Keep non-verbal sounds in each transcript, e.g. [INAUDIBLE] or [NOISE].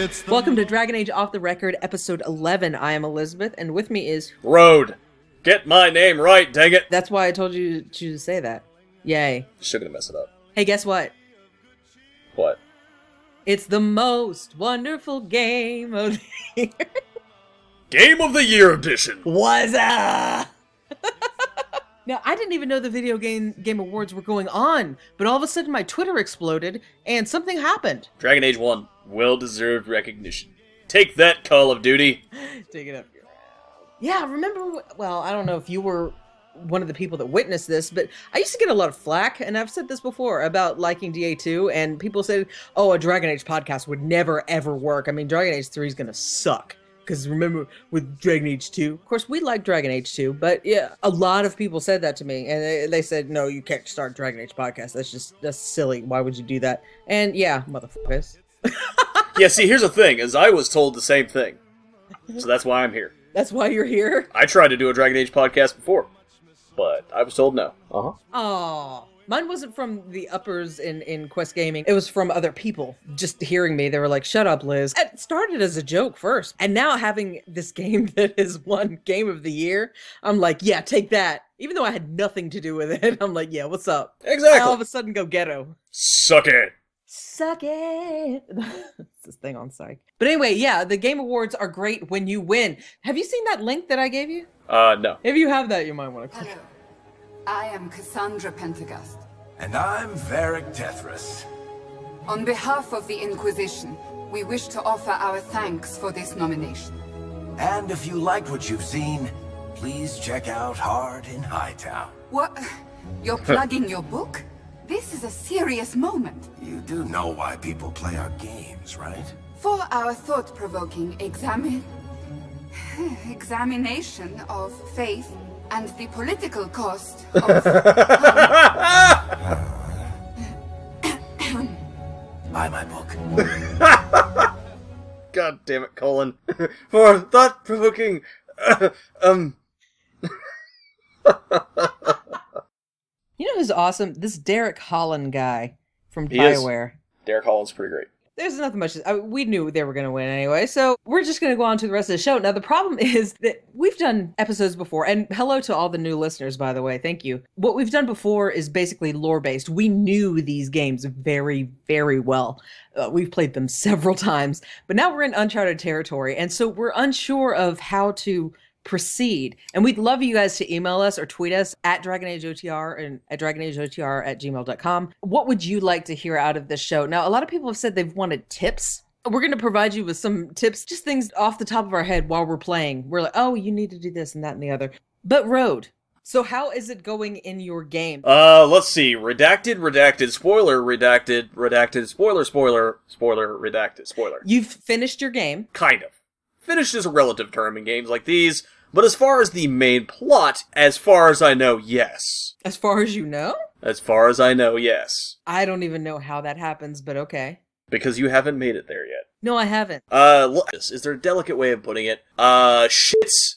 It's the Welcome to Dragon Age Off the Record, episode 11. I am Elizabeth, and with me is. Road. Get my name right, dang it. That's why I told you to say that. Yay. Still gonna mess it up. Hey, guess what? What? It's the most wonderful game of the year. [LAUGHS] Game of the Year edition. Was [LAUGHS] Now, I didn't even know the video game game awards were going on, but all of a sudden my Twitter exploded and something happened. Dragon Age 1. Well deserved recognition. Take that, Call of Duty. [LAUGHS] Take it up your ass. Yeah, remember? Well, I don't know if you were one of the people that witnessed this, but I used to get a lot of flack, and I've said this before about liking DA2, and people said, "Oh, a Dragon Age podcast would never ever work." I mean, Dragon Age 3 is gonna suck. Because remember, with Dragon Age 2, of course, we like Dragon Age 2, but yeah, a lot of people said that to me, and they, they said, no, you can't start Dragon Age podcast. That's just, that's silly. Why would you do that? And yeah, motherfuckers. [LAUGHS] yeah, see, here's the thing, is I was told the same thing. So that's why I'm here. That's why you're here? I tried to do a Dragon Age podcast before, but I was told no. Uh-huh. Oh, mine wasn't from the uppers in in Quest Gaming. It was from other people. Just hearing me, they were like, "Shut up, Liz." It started as a joke first, and now having this [LAUGHS] game that is one game of the year, I'm like, "Yeah, take that." Even though I had nothing to do with it, [LAUGHS] I'm like, "Yeah, what's up?" Exactly. I all of a sudden go ghetto. Suck it. Suck it. it's [LAUGHS] this thing on psych. But anyway, yeah, the game awards are great when you win. Have you seen that link that I gave you? Uh, no. If you have that, you might want to click. Hello. I am Cassandra Pentaghast. And I'm Varric Tethras. On behalf of the Inquisition, we wish to offer our thanks for this nomination. And if you liked what you've seen, please check out Hard in Hightown. What? You're plugging your book? This is a serious moment. You do know why people play our games, right? For our thought-provoking examine... [SIGHS] examination of faith and the political cost of... [LAUGHS] [COUGHS] Buy my book. [LAUGHS] God damn it, Colin. [LAUGHS] For thought-provoking... [COUGHS] um... Who's awesome? This Derek Holland guy from He is. Derek Holland's pretty great. There's nothing much. I, we knew they were going to win anyway, so we're just going to go on to the rest of the show. Now, the problem [LAUGHS] is that we've done episodes before, and hello to all the new listeners, by the way. Thank you. What we've done before is basically lore based. We knew these games very, very well. Uh, we've played them [LAUGHS] several times, but now we're in uncharted territory, and so we're unsure of how to proceed. And we'd love you guys to email us or tweet us at Dragon Age OTR and at Dragon Age OTR at gmail.com. What would you like to hear out of this show? Now, a lot of people have said they've wanted tips. We're going to provide you with some tips, just things off the top of our head while we're playing. We're like, oh, you need to do this and that and the other. But, Road, so how is it going in your game? Uh, let's see. Redacted, redacted, spoiler, redacted, redacted, spoiler, spoiler, spoiler, redacted, spoiler. You've finished your game. Kind of. Finished is a relative term in games like these, but as far as the main plot, as far as I know, yes. As far as you know, As far as I know, yes. I don't even know how that happens, but okay. Because you haven't made it there yet. No, I haven't. Uh, look, is there a delicate way of putting it? Uh, shits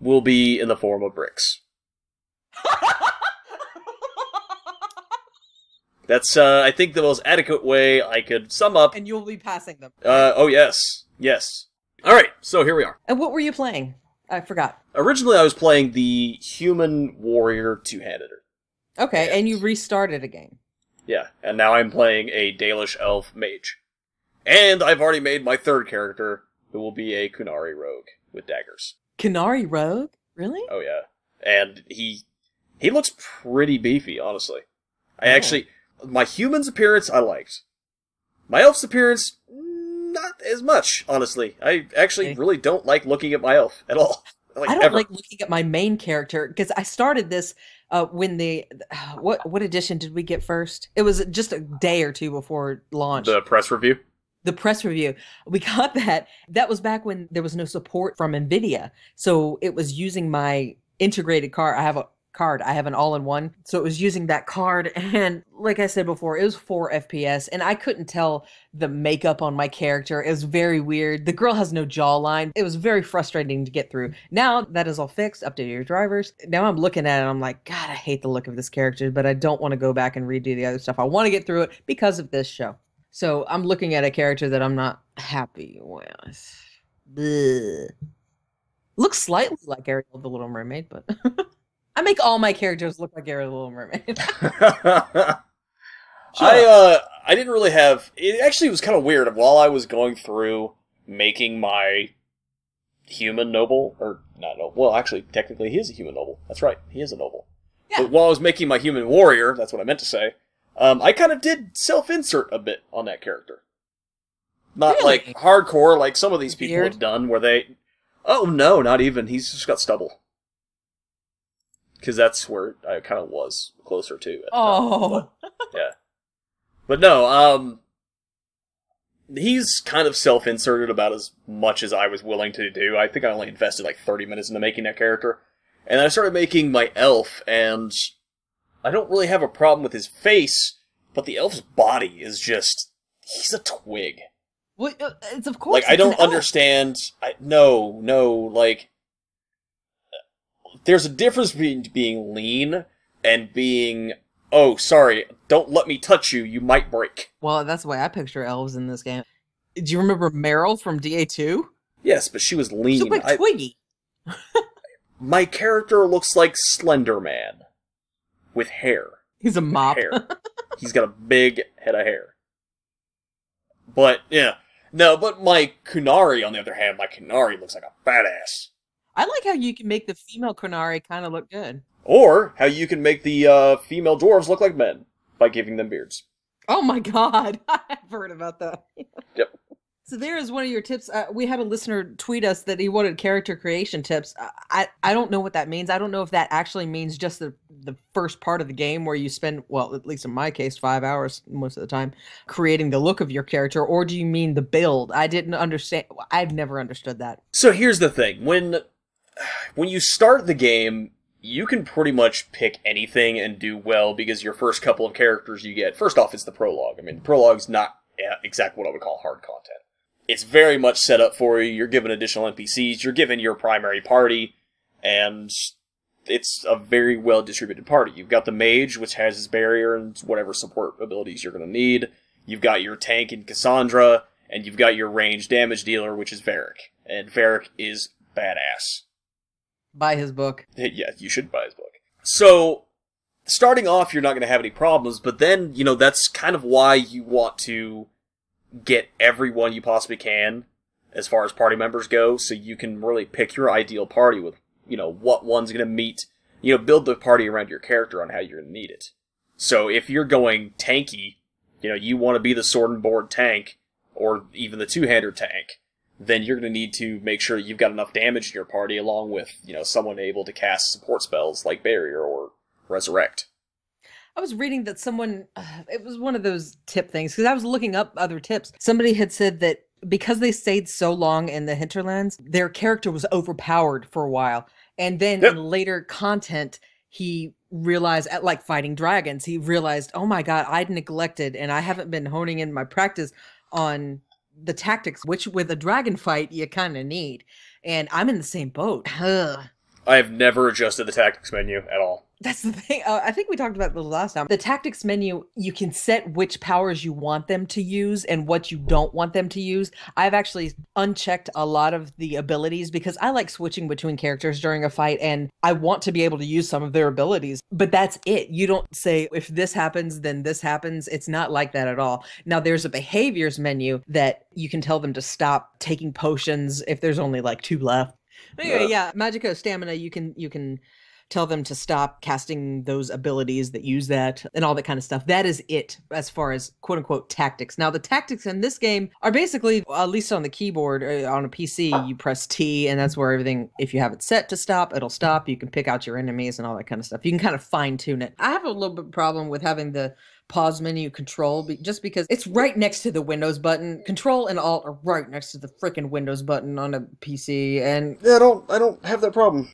will be in the form of bricks. [LAUGHS] That's, uh, I think the most adequate way I could sum up. and you'll be passing them. Uh, oh yes. Yes. Alright, so here we are. And what were you playing? I forgot. Originally I was playing the human warrior two-handed. Okay, and you restarted a game. Yeah, and now I'm playing a Dalish elf mage. And I've already made my third character, who will be a Qunari rogue with daggers. Canary Rogue? Really? Oh yeah. And he he looks pretty beefy, honestly. I Oh. actually my human's appearance I liked. My elf's appearance not as much, honestly. I actually Okay. really don't like looking at my elf at all. [LAUGHS] Like I don't ever. like looking at my main character because I started this uh, when the [SIGHS] what what edition did we get first? It was just a day or two before launch. the press review. the press review. [LAUGHS] We got that. That was back when there was no support from Nvidia, so it was using my integrated card. I have a card. I have an all-in-one, so it was using that card. [LAUGHS] And like I said before, it was four FPS, and I couldn't tell the makeup on my character. It was very weird. The girl has no jawline. It was very frustrating to get through. Now that is all fixed. Updated your drivers. Now I'm looking at it. I'm like, God, I hate the look of this character, but I don't want to go back and redo the other stuff. I want to get through it because of this show. So I'm looking at a character that I'm not happy with. Bleh. Looks slightly like Ariel the Little Mermaid, but [LAUGHS] I make all my characters look like Ariel the Little Mermaid. [LAUGHS] [LAUGHS] I uh I didn't really have it actually was kind of weird while I was going through making my human noble or not noble well actually technically he is a human noble that's right he is a noble Yeah. but while I was making my human warrior that's what I meant to say um I kind of did self insert a bit on that character not Really? like hardcore like some of these people Beard? have done where they oh no not even he's just got stubble because that's where I kind of was closer to time. oh, Yeah. But no, um he's kind of self-inserted about as much as I was willing to do. I think I only invested like 30 minutes into making that character. And I started making my elf and I don't really have a problem with his face, but the elf's body is just he's a twig. well, uh, it's of course. Like I don't understand. I no, no, like there's a difference between being lean and being oh, sorry, don't let me touch you, you might break. Well, that's the way I picture elves in this game. Do you remember Merrill from DA2? Yes, but she was She lean. looked like I- Twiggy. [LAUGHS] my character looks like Slender Man with hair. He's a mop. Hair. [LAUGHS] He's got a big head of hair. But yeah, no. But my Qunari, on the other hand, my Qunari looks like a badass. I like how you can make the female Qunari kind of look good. Or how you can make the uh, female dwarves look like men by giving them beards. Oh my [LAUGHS] god, [LAUGHS] I've heard about that. Yep. So there is one of your tips. Uh, we had a listener tweet us that he wanted character creation tips. I, I I don't know what that means. I don't know if that actually means just the the first part of the game where you spend well, at least in my case, five hours most of the time creating the look of your character, or do you mean the build? I didn't understand. I've never understood that. So here's the thing: when when you start the game, you can pretty much pick anything and do well because your first couple of characters you get. First off, it's the prologue. I mean, the prologue's not uh, exactly what I would call hard content. It's very much set up for you. You're given additional NPCs. You're given your primary party, and it's a very well distributed party. You've got the mage, which has his barrier and whatever support abilities you're going to need. You've got your tank in Cassandra, and you've got your range damage dealer, which is Varric. And Varric is badass. Buy his book. [LAUGHS] Yeah, you should buy his book. So, starting off, you're not going to have any problems, but then, you know, that's kind of why you want to get everyone you possibly can as far as party members go, so you can really pick your ideal party with, you know, what one's going to meet, you know, build the party around your character on how you're going to need it. So, if you're going tanky, you know, you want to be the sword and board tank, or even the two-hander tank, then you're going to need to make sure you've got enough damage in your party along with, you know, someone able to cast support spells like Barrier or Resurrect. I was reading that someone, uh, [SIGHS] it was one of those tip things because I was looking up other tips. Somebody had said that because they stayed so long in the hinterlands, their character was overpowered for a while. And then Yep. in later content, he realized, at like fighting dragons, he realized, oh my God, I'd neglected and I haven't been honing in my practice on the tactics, which with a dragon fight, you kind of need. And I'm in the same boat. Ugh. I have never adjusted the tactics menu at all. That's the thing. Uh, I think we talked about this last time. The tactics menu, you can set which powers you want them to use and what you don't want them to use. I've actually unchecked a lot of the abilities because I like switching between characters during a fight and I want to be able to use some of their abilities. But that's it. You don't say, if this happens, then this happens. It's not like that at all. Now, there's a behaviors menu that you can tell them to stop taking potions if there's only like two left. Anyway, Yeah. yeah, Magico stamina, you can you can tell them to stop casting those abilities that use that and all that kind of stuff. That is it as far as quote unquote tactics. Now, the tactics in this game are basically, at least on the keyboard, uh, on a PC, you press T, and that's where everything, if you have it set to stop, it'll stop. You can pick out your enemies and all that kind of stuff. You can kind of fine tune it. I have a little bit of problem with having the pause menu control be- just because it's right next to the Windows button. Control and Alt are right next to the freaking Windows button on a PC, and Yeah, I don't I don't have that problem.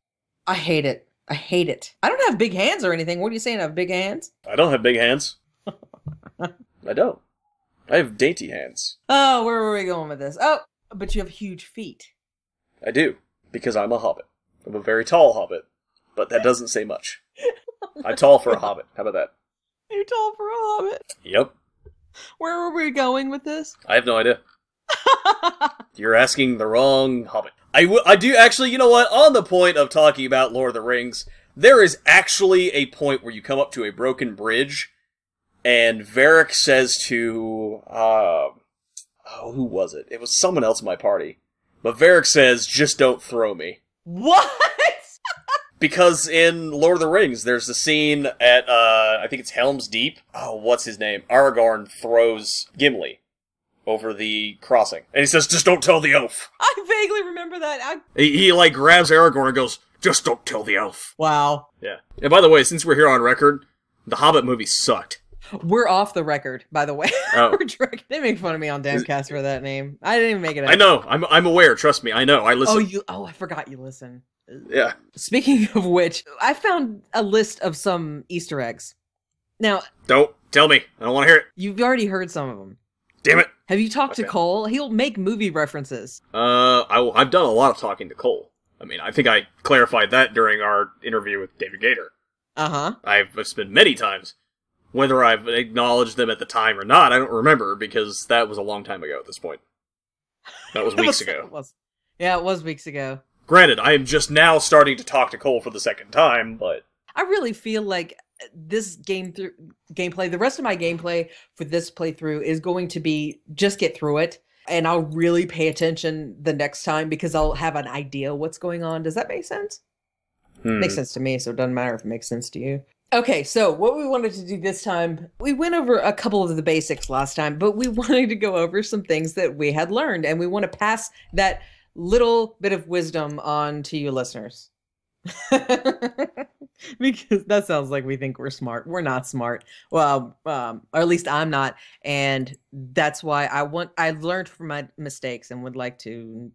I hate it. I hate it. I don't have big hands or anything. What are you saying? I have big hands? I don't have big hands. [LAUGHS] I don't. I have dainty hands. Oh, where were we going with this? Oh, but you have huge feet. I do. Because I'm a hobbit. I'm a very tall hobbit. But that doesn't say much. [LAUGHS] I'm tall for a hobbit. How about that? You're tall for a hobbit. Yep. Where were we going with this? I have no idea. [LAUGHS] You're asking the wrong hobbit. I, w- I do actually, you know what? On the point of talking about Lord of the Rings, there is actually a point where you come up to a broken bridge, and Varric says to, uh, oh, who was it? It was someone else in my party. But Varric says, just don't throw me. What? [LAUGHS] Because in Lord of the Rings, there's the scene at, uh, I think it's Helm's Deep. Oh, what's his name? Aragorn throws Gimli over the crossing. And he says, just don't tell the elf. I vaguely remember that. I... He, he like grabs Aragorn and goes, just don't tell the elf. Wow. Yeah. And by the way, since we're here on record, the Hobbit movie sucked. We're off the record, by the way. Oh. [LAUGHS] We're drunk. They make fun of me on Damcast for that name. I didn't even make it up. I know. I'm I'm aware. Trust me. I know. I listen. Oh, you. Oh, I forgot you listen. yeah. Speaking [LAUGHS] of which, I found a list of some Easter eggs. Now, Don't tell me. I don't want to hear it. you've already heard some of them. Damn it. Have you talked to Cole? He'll make movie references. Uh, I, I've done a lot of talking to Cole. I mean, I think I clarified that during our interview with David Gaider. Uh huh. I've I've spent many times. Whether I've acknowledged them at the time or not, I don't remember because that was a long time ago at this point. That was [LAUGHS] weeks ago. It was. Yeah, it was weeks ago. Granted, I am just now starting to talk to Cole for the second time, but I really feel like this game through gameplay, the rest of my gameplay for this playthrough is going to be just get through it, and I'll really pay attention the next time because I'll have an idea what's going on. Does that make sense? hmm. Makes sense to me, so it doesn't matter if it makes sense to you. Okay, so what we wanted to do this time, we went over a couple of the basics last time, but we [LAUGHS] wanted to go over some things that we had learned, and we want to pass that little bit of wisdom on to you listeners. [LAUGHS] [LAUGHS] because that sounds like we think we're smart. We're not smart. Well, um, or at least I'm not, and that's why I want. I've learned from my mistakes and would like to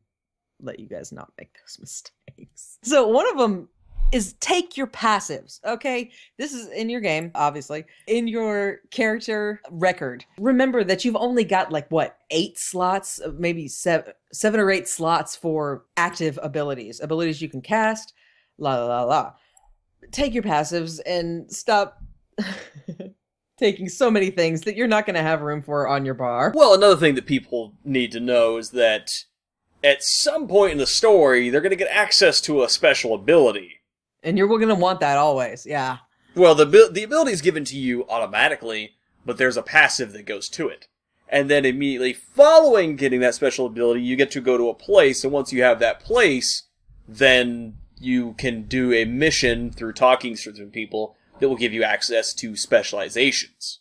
let you guys not make those [LAUGHS] mistakes. So one of them is take your passives. Okay, this is in your game, obviously, in your character record. Remember that you've only got like what eight slots, uh, maybe seven, seven or eight slots for active abilities, abilities you can cast. La la la la. Take your passives and stop [LAUGHS] taking so many things that you're not going to have room for on your bar. Well, another thing that people need to know is that at some point in the story, they're going to get access to a special ability. And you're going to want that always. Yeah. Well, the the ability is given to you automatically, but there's a passive that goes to it. And then immediately following getting that special ability, you get to go to a place, and once you have that place, then you can do a mission through talking to certain people that will give you access to specializations.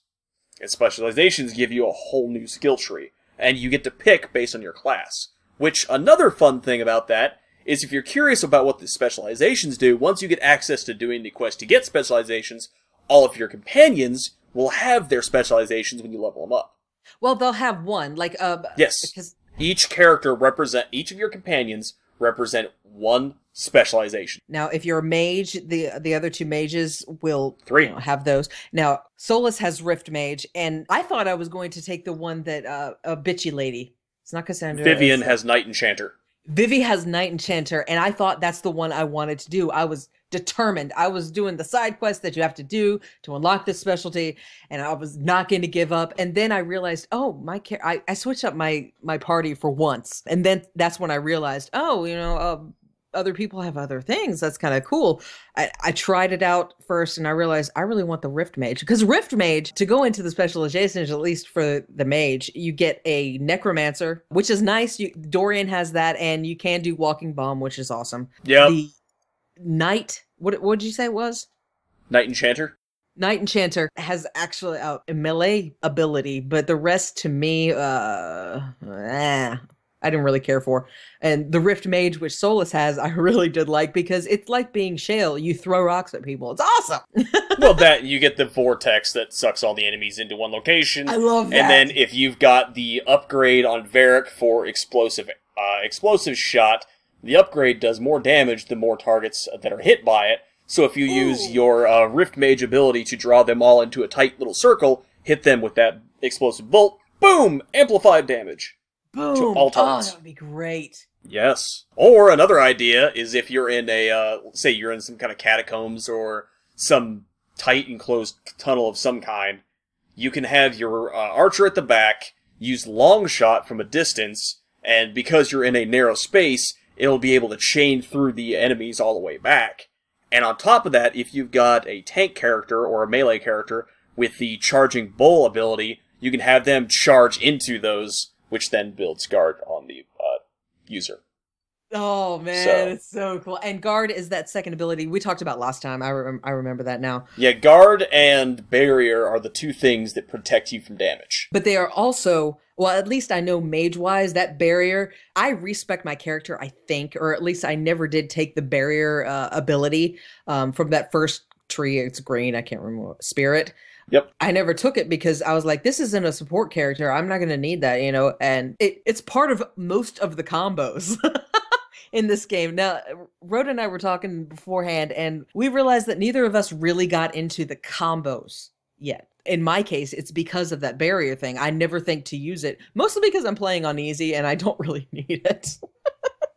And specializations give you a whole new skill tree, and you get to pick based on your class. Which, another fun thing about that is if you're curious about what the specializations do, once you get access to doing the quest to get specializations, all of your companions will have their specializations when you level them up. Well, they'll have one. Like, uh, Yes. Because Each character represent, each of your companions represent one specialization. Now, if you're a mage, the the other two mages will Three. you know, have those. Now, Solas has Rift Mage, and I thought I was going to take the one that uh, a bitchy lady. It's not Cassandra. Vivienne has Knight Enchanter. Vivi has Knight Enchanter, and I thought that's the one I wanted to do. I was determined. I was doing the side quest that you have to do to unlock this specialty, and I was not going to give up. And then I realized, oh, my char- I, I switched up my my party for once, and then that's when I realized, oh, you know, uh, other people have other things. That's kind of cool. I, I tried it out first, and I realized I really want the Rift Mage because Rift Mage to go into the specializations, at least for the mage, you get a Necromancer, which is nice. You, Dorian has that, and you can do Walking Bomb, which is awesome. Yeah. The Knight, what what did you say it was? Knight Enchanter. Knight Enchanter has actually a, a melee ability, but the rest to me, uh, eh, I didn't really care for. And the Rift Mage, which Solas has, I [LAUGHS] really did like because it's like being Shale. You throw rocks at people. It's awesome. [LAUGHS] well, that you get the vortex that sucks all the enemies into one location. I love that. And then if you've got the upgrade on Varric for explosive uh, explosive shot, the upgrade does more damage the more targets that are hit by it. So if you use your uh, Rift Mage ability to draw them all into a tight little circle, hit them with that explosive bolt, boom, amplified damage. Boom, all oh, that would be great. Yes. Or another idea is if you're in a, uh, say you're in some kind of catacombs or some tight enclosed tunnel of some kind, you can have your uh, archer at the back, use long shot from a distance, and because you're in a narrow space, it'll be able to chain through the enemies all the way back. And on top of that, if you've got a tank character or a melee character with the charging bull ability, you can have them charge into those, which then builds guard on the uh, user. Oh man, So- it's so cool. And guard is that second ability we talked about last time. I rem- I remember that now. Yeah, guard and barrier are the two things that protect you from damage. But they are also well, at least I know mage wise that barrier. I respect my character, I think, or at least I never did take the barrier uh, ability um, from that first tree. It's green. I can't remember spirit. Yep. I never took it because I was like, this isn't a support character. I'm not going to need that, you know. And it, it's part of most of the combos. [LAUGHS] In this game. Now, Rhoda and I were talking beforehand, and we realized that neither of us really got into the combos yet. In my case, it's because of that barrier thing. I never think to use it, mostly because I'm playing on easy and I don't [LAUGHS] really need it. [LAUGHS]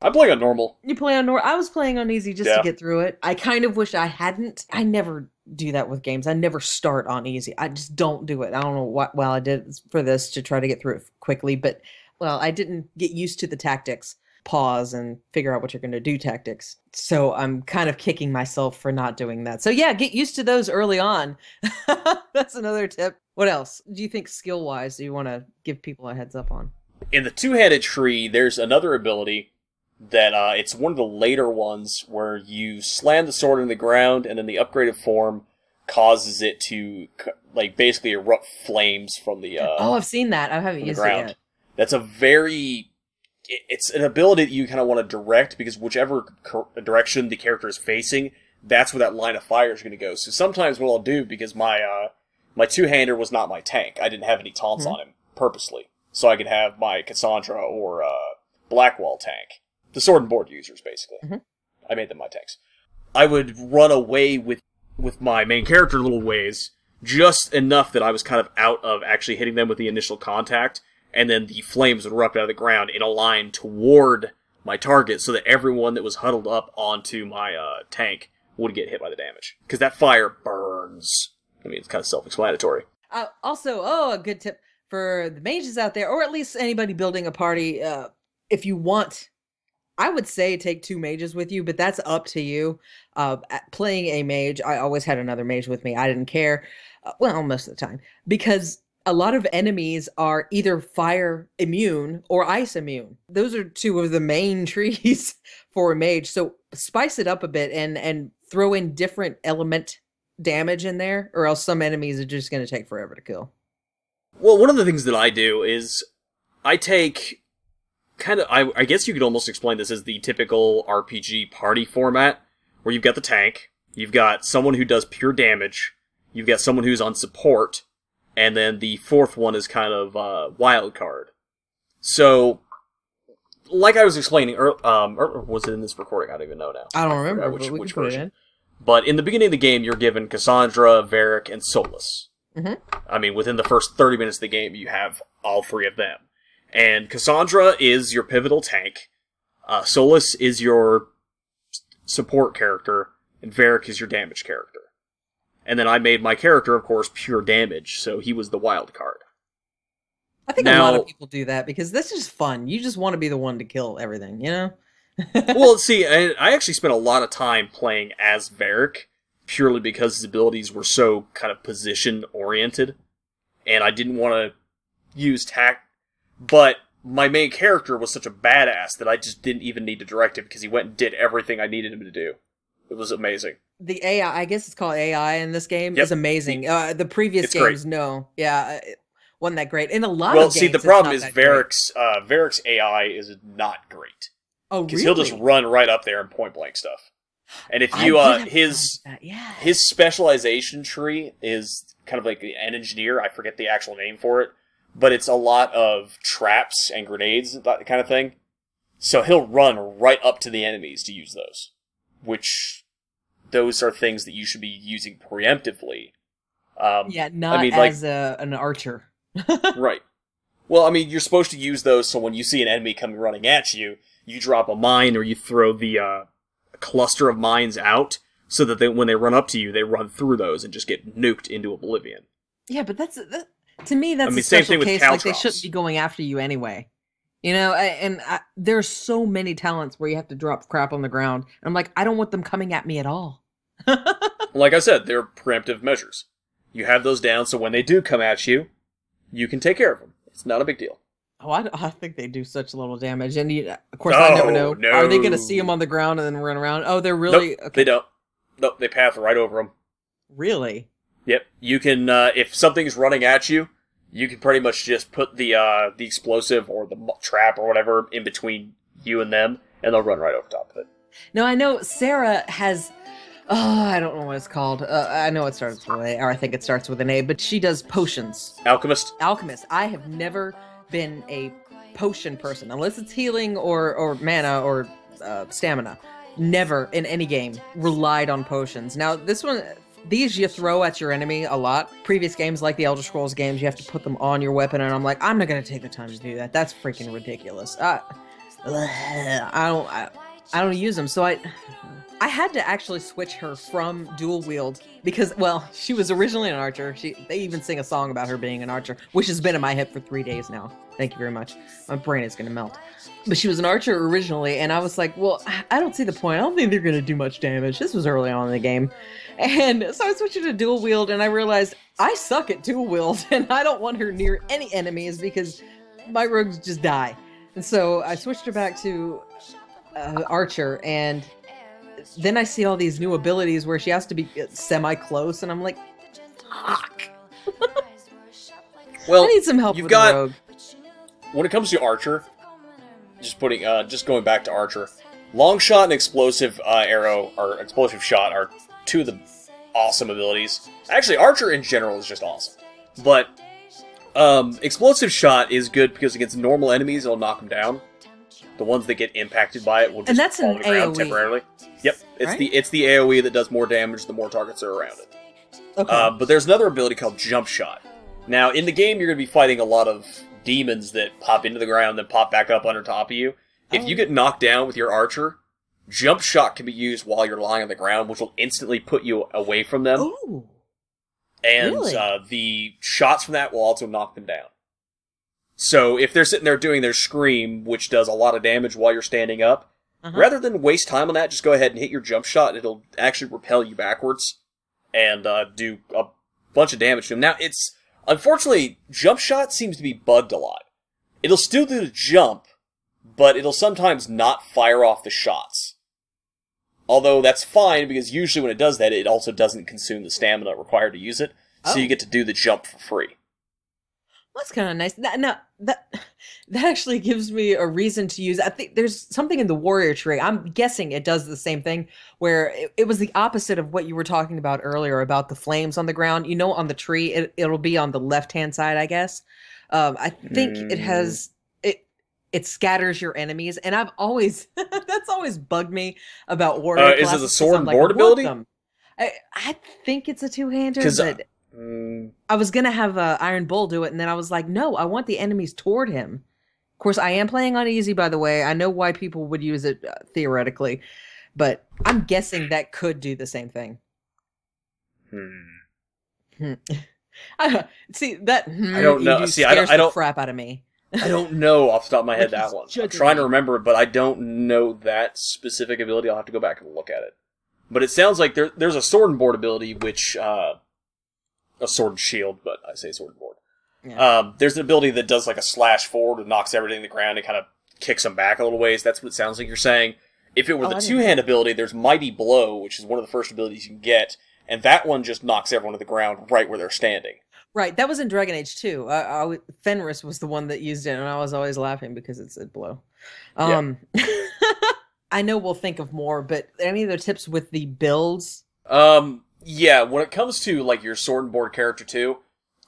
I'm playing on normal. You play on normal. I was playing on easy just Yeah. to get through it. I kind of wish I hadn't. I never do that with games. I never start on easy. I just don't do it. I don't know what. Well, I did for this to try to get through it quickly, but well, I didn't get used to the tactics. Pause and figure out what you're going to do tactics. So I'm kind of kicking myself for not doing that. So yeah, get used to those early on. [LAUGHS] That's another tip. What else do you think skill wise do you want to give people a heads up on? In the two headed tree, there's another ability that uh, it's one of the later ones where you slam the sword in the ground, and then the upgraded form causes it to like basically erupt flames from the uh, oh, I've seen that. I haven't used it yet. That's a very it's an ability that you kind of want to direct because whichever cor- direction the character is facing, that's where that line of fire is going to go. So sometimes what I'll do because my uh, my two hander was not my tank, I didn't have any taunts Mhm. on him purposely, so I could have my Cassandra or uh, Blackwall tank, the sword and board users basically. Mhm. I made them my tanks. I would run away with with my main character a little ways, just enough that I was kind of out of actually hitting them with the initial contact, and then the flames would erupt out of the ground in a line toward my target, so that everyone that was huddled up onto my uh, tank would get hit by the damage. Because that fire burns. I mean, it's kind of self-explanatory. Uh, also, oh, a good tip for the mages out there, or at least anybody building a party. Uh, if you want, I would say take two mages with you, but that's up to you. Uh, playing a mage, I always had another mage with me. I didn't care. Uh, well, most of the time, because a lot of enemies are either fire immune or ice immune. Those are two of the main [LAUGHS] trees for a mage. So spice it up a bit and and throw in different element damage in there, or else some enemies are just going to take forever to kill. Well, one of the things that I do is I take kind of I, I guess you could almost explain this as the typical RPG party format where you've got the tank, you've got someone who does pure damage, you've got someone who's on support, and then the fourth one is kind of uh, wild card. So, like I was explaining, ear- um, or was it in this recording? I don't even know now. I don't forgot remember, which, which version. in. But in the beginning of the game, you're given Cassandra, Varric, and Solas. Mhm. I mean, within the first 30 minutes of the game, you have all three of them. And Cassandra is your pivotal tank. Uh, Solas is your support character, and Varric is your damage character. And then I made my character, of course, pure damage, so he was the wild card. I think a lot of people do that because this is fun. You just want to be the one to kill everything, you know? [LAUGHS] well, see, I, I actually spent a lot of time playing as Varric, purely because his abilities were so kind of position oriented, and I didn't want to use tact. But my main character was such a badass that I just didn't even need to direct him because he went and did everything I needed him to do. It was amazing. the AI, I guess it's called AI in this game, Yep. is amazing. Uh, the previous It's great. games, no, yeah, it wasn't that great. In a lot well, of games, see, the it's problem is. Varric's uh, Varric's AI is not great Oh, because really? he'll just run right up there and point blank stuff. And if you uh, his fun with that, yeah, his specialization tree is kind of like an engineer. I forget the actual name for it, but it's a lot of traps and grenades, that kind of thing. So he'll run right up to the enemies to use those, which those are things that you should be using preemptively. Um, yeah, not mean, like- as a, an archer. [LAUGHS] right. Well, I mean, you're supposed to use those so when you see an enemy coming running at you, you drop a mine or you throw the uh, cluster of mines out so that they, when they run up to you, they run through those and just get nuked into oblivion. Yeah, but that's that, To me, that's I mean, a special case. Like they shouldn't be going after you anyway. You know, I, and I, there's so many talents where you have to drop crap on the ground. I'm like, I don't want them coming at me at all. [LAUGHS] Like I said, they're preemptive measures. You have those down, so when they do come at you, you can take care of them. It's not a big deal. Oh, I, I think they do such little damage, and you, of course, I never oh, know. No, Are they going to see them on the ground and then run around? Oh, they're really nope, okay. they don't. Nope, they path right over them. Really? Yep, you can. Uh, if something's running at you, you can pretty much just put the uh, the explosive or the trap or whatever in between you and them, and they'll run right over top of it. No, I know Sera has. Oh, I don't know what it's called. Uh, I know it starts with a, or I think it starts with an A, but she does potions. Alchemist. Alchemist. I have never been a potion person unless it's healing or or mana or uh, stamina. Never in any game relied on potions. Now this one, these you throw at your enemy a lot. Previous games like the Elder Scrolls games, you have to put them on your weapon, and I'm like, I'm not gonna take the time to do that. That's freaking ridiculous. Uh, [SIGHS] I don't. I, I don't use them, so I. I had to actually switch her from dual wield because, well, she was originally an archer. She they even sing a song about her being an archer, which has been in my head for three days now. Thank you very much. My brain is gonna melt. But she was an archer originally, and I was like, well, I don't see the point. I don't think they're gonna do much damage. This was early on in the game, and so I switched her to dual wield, and I realized I suck at dual wield, [LAUGHS] and I don't want her near any enemies because my rogues just die. And so I switched her back to uh, archer, and then I see all these new abilities where she has to be semi close, and I'm like, fuck. Well, I need some help you've with got rogue. when it comes to Archer, just putting, uh, just going back to Archer, long shot and explosive uh, arrow or explosive shot are two of the awesome abilities. Actually, Archer in general is just awesome, but um, explosive shot is good because against normal enemies it'll knock them down. The ones that get impacted by it will just And that's fall an to the ground AoE. temporarily. Yep, it's Right? the it's the AOE that does more damage the more targets are around it. Okay. Uh, but there's another ability called Jump Shot. Now, in the game, you're going to be fighting a lot of demons that pop into the ground, then pop back up under top of you. If you Oh. get knocked down with your archer, Jump Shot can be used while you're lying on the ground, which will instantly put you away from them. Ooh. and really? uh, the shots from that will also knock them down. So if they're sitting there doing their scream, which does a lot of damage while you're standing up, Uh-huh. rather than waste time on that, just go ahead and hit your jump shot. It'll actually repel you backwards and uh, do a bunch of damage to them. Now, it's unfortunately jump shot seems to be bugged a lot. It'll still do the jump, but it'll sometimes not fire off the shots. Although that's fine because usually when it does that, it also doesn't consume the stamina required to use it, so Oh. you get to do the jump for free. That's kind of nice. That no, that [LAUGHS] that actually gives me a reason to use. I think there's something in the warrior tree. I'm guessing it does the same thing, where it, it was the opposite of what you were talking about earlier about the flames on the ground. You know, on the tree, it, it'll be on the left hand side, I guess. Um, I think it Mm. has it. It scatters your enemies, and I've always [LAUGHS] that's always bugged me about warrior. Uh, is it the 'cause sword and like, board "Warp ability?" I I think it's a two hander, 'Cause, but Mm, I was gonna have uh, Iron Bull do it, and then I was like, no, I want the enemies toward him. Of course, I am playing on easy, by the way. I know why people would use it uh, theoretically, but I'm guessing that could do the same thing. hmm. [LAUGHS] I, see that? I don't know. do See, I don't- I don't- crap out of me. I don't know off the top of my head that [LAUGHS] one. I'm trying to remember but I don't know that specific ability. I'll have to go back and look at it. But it sounds like there, there's a sword and board ability, which uh, a sword and shield, but I say sword and board. Yeah. Um, there's an ability that does like a slash forward and knocks everything to the ground and kind of kicks them back a little ways. That's what it sounds like you're saying. If it were Oh, the two hand ability, there's mighty blow, which is one of the first abilities you can get, and that one just knocks everyone to the ground right where they're standing. Right, that was in Dragon Age 2. Uh, I, Fenris was the one that used it, and I was always laughing because it said blow. Yeah. Um, [LAUGHS] I know we'll think of more, but any other tips with the builds? Um, yeah, when it comes to like your sword and board character too,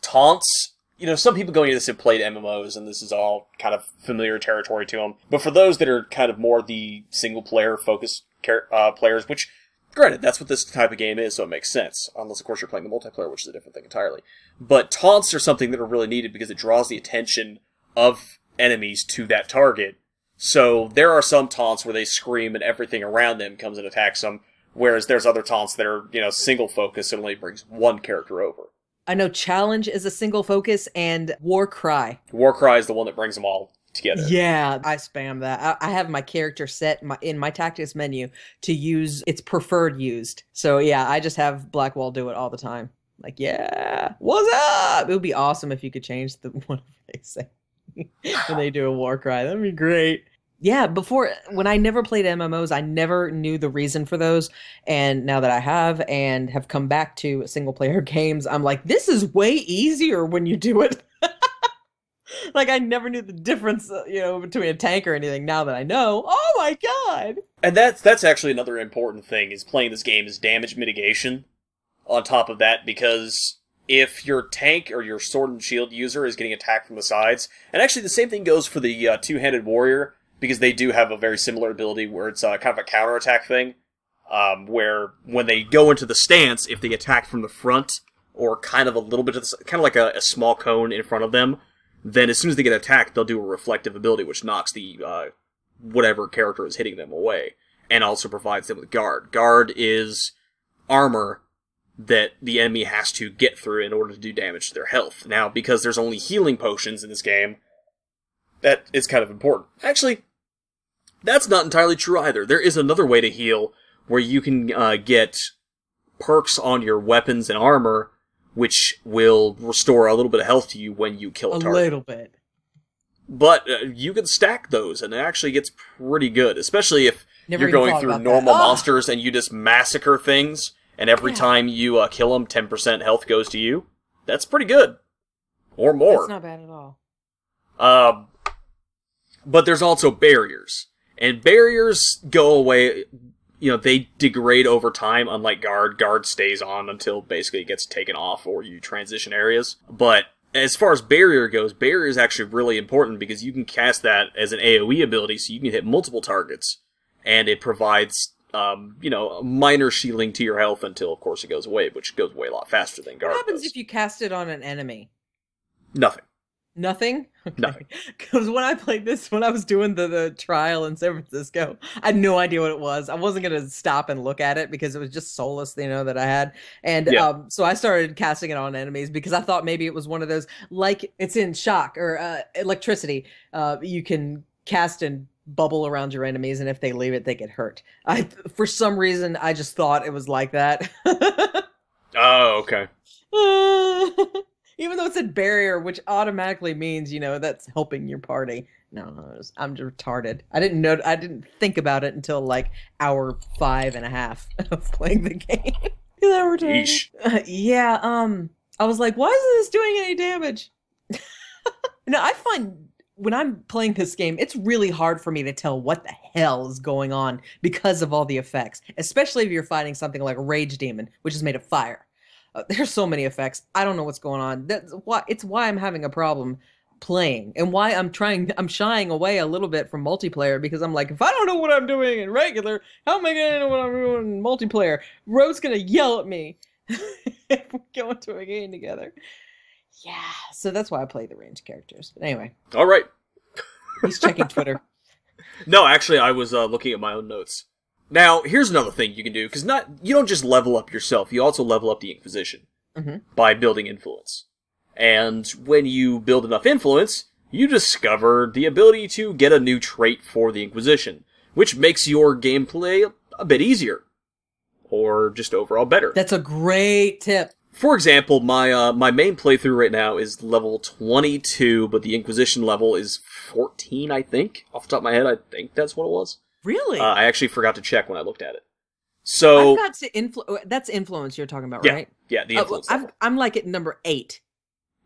taunts. You know, some people going into this have played MMOs, and this is all kind of familiar territory to them. But for those that are kind of more the single player focused uh, players, which, granted, that's what this type of game is, so it makes sense. Unless, of course, you're playing the multiplayer, which is a different thing entirely. But taunts are something that are really needed because it draws the attention of enemies to that target. So there are some taunts where they scream and everything around them comes and attacks them, whereas there's other taunts that are, you know, single focus and only brings one character over. I know challenge is a single focus and war cry. War Cry is the one that brings them all together. Yeah, I spam that. I, I have my character set in my, in my tactics menu to use its preferred used. So yeah, I just have Blackwall do it all the time. Like, yeah, what's up? It would be awesome if you could change the [LAUGHS] one they say [LAUGHS] when they do a war cry. That'd be great. Yeah, before when I never played MMOs, I never knew the reason for those. And now that I have and have come back to single player [LAUGHS] games, I'm like, this is way easier when you do it. [LAUGHS] like I never knew the difference, uh, you know, between a tank or anything. Now that I know, oh my god! And that's that's actually another important thing is playing this game is damage mitigation. On top of that, because if your tank or your sword and shield user is getting attacked from the sides, and actually the same thing goes for the uh, two-handed warrior because they do have a very similar ability where it's uh, kind of a counterattack thing, um, where when they go into the stance, if they attack from the front or kind of a little bit of the, kind of like a, a small cone in front of them, then as soon as they get attacked, they'll do a reflective ability which knocks the uh, whatever character is hitting them away, and also provides them with guard. Guard is armor that the enemy has to get through in order to do damage to their health. Now, because there's only healing potions in this game, that is kind of important. Actually, that's not entirely true either. There is another way to heal where you can uh, get perks on your weapons and armor, which will restore a little bit of health to you when you kill a, A target. little bit. But uh, you can stack those, and it actually gets pretty good, especially if Never you're going through normal monsters and you just massacre things, and every Yeah. time you uh, kill them, 10% health goes to you. That's pretty good. Or more. That's not bad at all. Um, but there's also barriers, and barriers go away. You know, they degrade over time. Unlike guard, guard stays on until basically it gets taken off or you transition areas. But as far as barrier goes, barrier is actually really important because you can cast that as an AOE ability, so you can hit multiple targets, and it provides. Um, you know, minor shielding to your health until, of course, it goes away, which goes away a lot faster than guard. What happens does. if you cast it on an enemy? Nothing. Nothing. [LAUGHS] Nothing. [LAUGHS] Because when I played this, when I was doing the, the trial in San Francisco, I had no idea what it was. I wasn't gonna stop and look at it because it was just soulless, you know, that I had. And Yeah. um, so I started casting it on enemies because I thought maybe it was one of those like it's in shock or uh, electricity. Uh, you can cast and bubble around your enemies, and if they leave it, they get hurt. I for some reason I just thought it was like that. [LAUGHS] Oh, okay. Even though it said barrier, which automatically means, you know, that's helping your party. No, no, it was- I'm retarded. I didn't know. I didn't think about it until like hour five and a half [LAUGHS] of playing the game. Is that retarded? Uh, [LAUGHS] yeah. Um. I was like, why isn't this doing any damage? [LAUGHS] now I find when I'm playing this game, it's really hard for me to tell what the hell is going on because of all the effects, especially if you're fighting something like a rage demon, which is made of fire. Uh, [LAUGHS] there's so many effects. I don't know what's going on. That's why it's why I'm having a problem playing and why I'm trying I'm shying away a little bit from multiplayer because I'm like if I don't know what I'm doing in regular, how am I going to know what I'm doing in multiplayer? Going to yell at me [LAUGHS] if we go into a game together. Yeah, so that's why I play the range characters. But anyway, All right. he's checking Twitter. [LAUGHS] No, actually, I was uh, looking at my own notes. Now, here's another thing you can do because not you don't just level up yourself; you also level up the Inquisition Mhm. by building influence. And when you build enough influence, you discover the ability to get a new trait for the Inquisition, which makes your gameplay a bit easier, or just overall better. That's a great tip. For example, my uh, my main playthrough right now is level 22, but the Inquisition level is 14, I think. Off the top of my head, I think that's what it was. Really? Uh, I actually forgot to check when I looked at it. So I've got to influence. That's influence you're talking about, yeah, right? yeah, the Uh, influence I'm level. I'm like at number eight,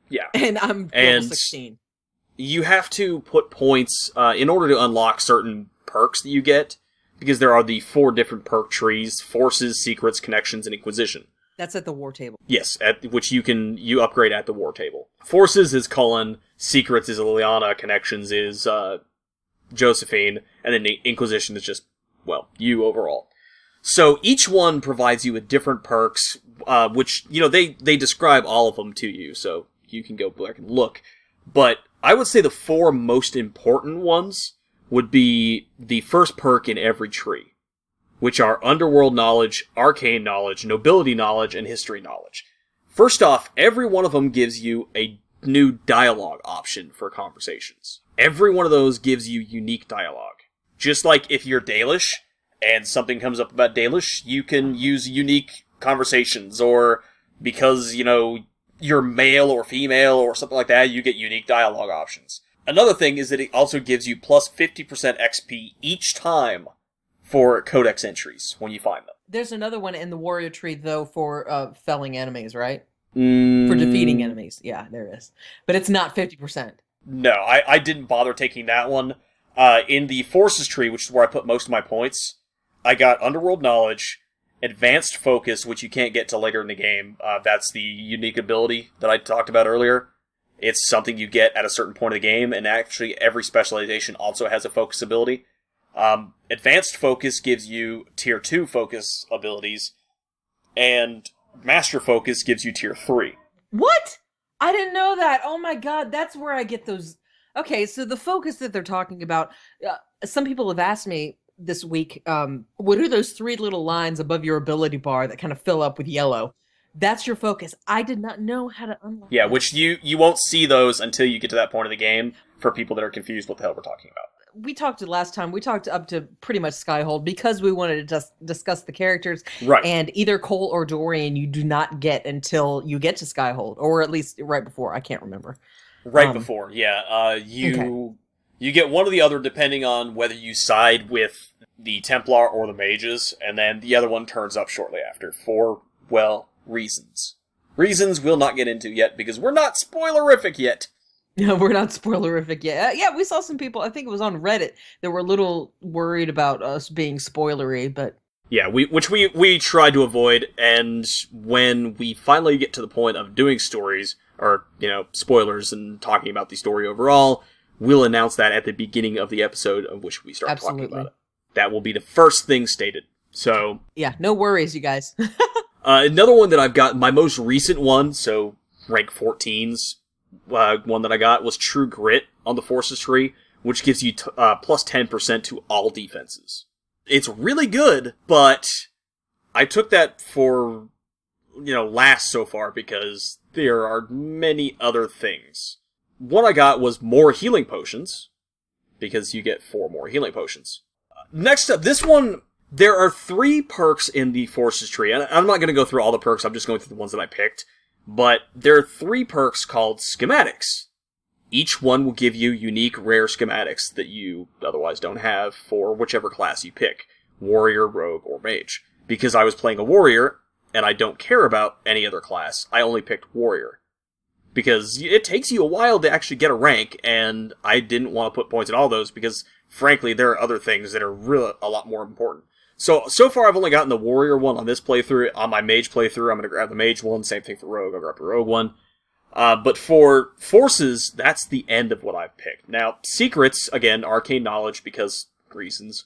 Yeah, [LAUGHS] and I'm level And- sixteen. you have to put points uh, in order to unlock certain perks that you get because there are the four different perk trees: forces, secrets, connections, and Inquisition. That's at the war table. Yes, at which you can you upgrade at the war table. Forces is Cullen, secrets is Leliana, connections is uh, Josephine, and then the Inquisition is just well you overall. So each one provides you with different perks, uh, which you know they they describe all of them to you, so you can go back and look. But I would say the four most important ones would be the first perk in every tree which are underworld knowledge, arcane knowledge, nobility knowledge, and history knowledge. First off, every one of them gives you a new dialogue option for conversations. Every one of those gives you unique dialogue. Just like if you're Dalish and something comes up about Dalish, you can use unique conversations or because, you know, you're male or female or something like that, you get unique dialogue options. Another thing is that it also gives you plus 50% XP each time for codex entries when you find them. There's another one in the warrior tree though for uh, felling enemies, right? Mm, For defeating enemies. Yeah, there is. But it's not 50%. No, I, I didn't bother taking that one. Uh, in the forces tree, which is where I put most of my points, I got underworld knowledge, advanced focus, which you can't get to later in the game. Uh, that's the unique ability that I talked about earlier. It's something you get at a certain point of the game, and actually every specialization also has a focus ability. Um, advanced focus gives you tier 2 focus abilities, and master focus gives you tier 3. What? I didn't know that. Oh my god, that's where I get those. Okay, so the focus that they're talking about, uh, some people have asked me this week, um, what are those three little lines above your ability bar that kind of fill up with yellow? That's your focus. I did not know how to unlock. Yeah, which you you won't see those until you get to that point of the game. For people that are confused, what the hell we're talking about. We talked to last time. We talked up to pretty much Skyhold because we wanted to just discuss the characters. Right. And either Cole or Dorian, you do not get until you get to Skyhold, or at least right before. I can't remember. right um, before, yeah. Uh, you Okay. you get one or the other depending on whether you side with the Templar or the mages, and then the other one turns up shortly after for well reasons. Reasons we'll not get into yet because we're not spoilerific yet. Yeah, [LAUGHS] we're not spoilerific yet. Uh, Yeah, we saw some people. I think it was on Reddit that were a little worried about us being spoilery, but Yeah, we which we we try to avoid, and when we finally get to the point of doing stories or you know spoilers and talking about the story overall, we'll announce that at the beginning of the episode of which we start talking about it. That will be the first thing stated. So yeah, no worries, you guys. [LAUGHS] uh, another one that I've got, my most recent one, so rank 14's uh, one that I got was True Grit on the Forces tree, which gives you t- uh, plus 10% to all defenses. It's really good, but I took that for, you know, last so far because there are many other things. What I got was more healing potions, because you get four more healing potions. Next up, this one, there are three perks in the Forces tree, and I'm not going to go through all the perks, I'm just going through the ones that I picked. But there are three perks called schematics. Each one will give you unique rare schematics that you otherwise don't have for whichever class you pick warrior, rogue, or mage. Because I was playing a warrior, and I don't care about any other class, I only picked warrior. Because it takes you a while to actually get a rank, and I didn't want to put points in all those because, frankly, there are other things that are really a lot more important. So, so far I've only gotten the warrior one on this playthrough. On my mage playthrough, I'm gonna grab the mage one. Same thing for rogue, I'll grab the rogue one. Uh, but for forces, that's the end of what I've picked. Now, secrets, again, arcane knowledge because reasons.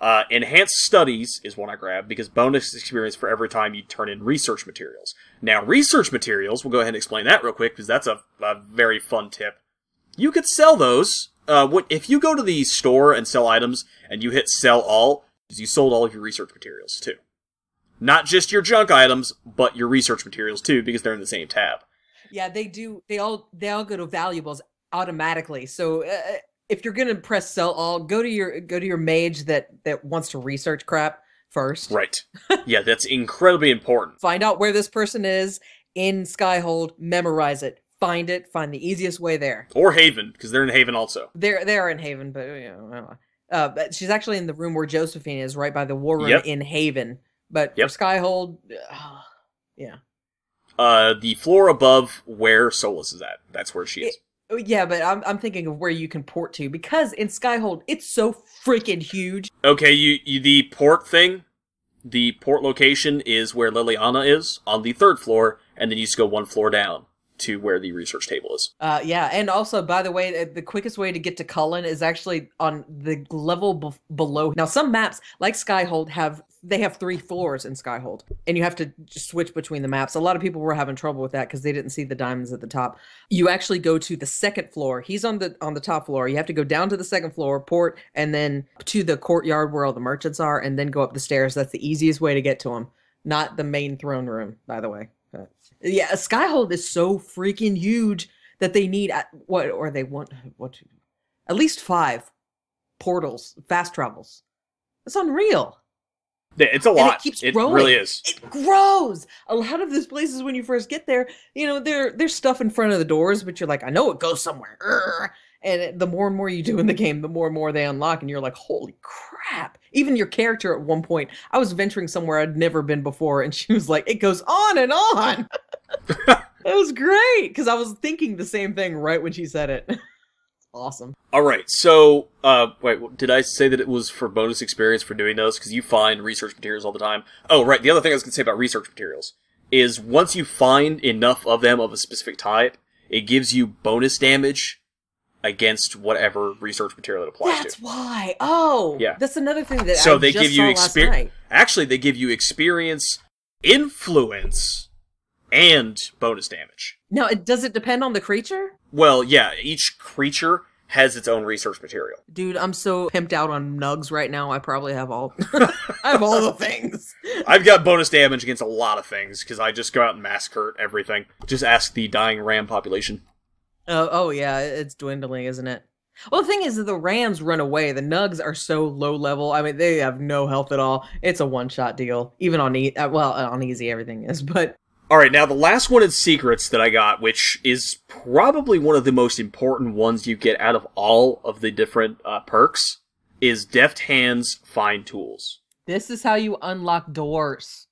Uh, enhanced studies is one I grab because bonus experience for every time you turn in research materials. Now, research materials, we'll go ahead and explain that real quick because that's a, a very fun tip. You could sell those. Uh, what, if you go to the store and sell items and you hit sell all, you sold all of your research materials too. Not just your junk items, but your research materials too, because they're in the same tab. yeah, they do. They all they all go to valuables automatically. So uh, if you're gonna press sell all, go to your go to your mage that that wants to research crap first. Right. yeah, that's incredibly important. [LAUGHS] Find out where this person is in Skyhold. Memorize it. Find it. Find the easiest way there. Or Haven, because they're in Haven also. They're they are in Haven, but you know, I don't know. Uh, but she's actually in the room where Josephine is, right by the war room Yep. in Haven. But Yep. for Skyhold, uh, yeah, Uh, the floor above where Solas is at. That's where she is. Oh, yeah. But I'm I'm thinking of where you can port to because in Skyhold it's so freaking huge. Okay, you, you the port thing. The port location is where Leliana is on the third floor, and then you just go one floor down to where the research table is. Uh, yeah, and also by the way, the- the quickest way to get to Cullen is actually on the level below. Now, some maps like Skyhold have they have three floors in Skyhold, and you have to switch between the maps. A lot of people were having trouble with that because they didn't see the diamonds at the top. You actually go to the second floor. He's on the on the top floor. You have to go down to the second floor, port, and then to the courtyard where all the merchants are, and then go up the stairs. That's the easiest way to get to him. Not the main throne room, by the way. Yeah, Skyhold is so freaking huge that they need at, what or they want what at least five portals, fast travels. It's unreal. Yeah, it's a And lot. it keeps it growing. really is. It grows. A lot of these places when you first get there, you know, there there's stuff in front of the doors, but you're like, I know it goes somewhere. And the more and more you do in the game, the more and more they unlock, and you're like, holy crap! Even your character at one point, I was venturing somewhere I'd never been before, and [LAUGHS] she was like, it goes on and on. [LAUGHS] [LAUGHS] it was great because I was thinking the same thing right when she said it. awesome. All right, so uh, wait, did I say that it was for bonus experience for doing those? Because you find research materials all the time. Oh, right. The other thing I was going to say about research materials is once you find enough of them of a specific type, it gives you bonus damage against whatever research material it applies That's to. why. Oh, Yeah. That's another thing that So I they just give you experience. Actually, they give you experience, influence, and bonus damage. Now, it does it depend on the creature? Well, yeah, each creature has its own research material. Dude, I'm so pimped out on nugs right now. I probably have all. [LAUGHS] [LAUGHS] I have all the things. I've got bonus damage against a lot of things because I just go out and massacre everything. Just ask the dying ram population. Oh, oh yeah, it's dwindling, isn't it? Well, the thing is that the Rams run away. The Nugs are so low level. I mean, they have no health at all. It's a one shot deal. Even on e- uh, well, on easy everything is, [LAUGHS] but All right, now the last one in secrets that I got, which is probably one of the most important ones you get out of all of the different uh, perks, is Deft Hands Fine Tools. this is how you unlock doors.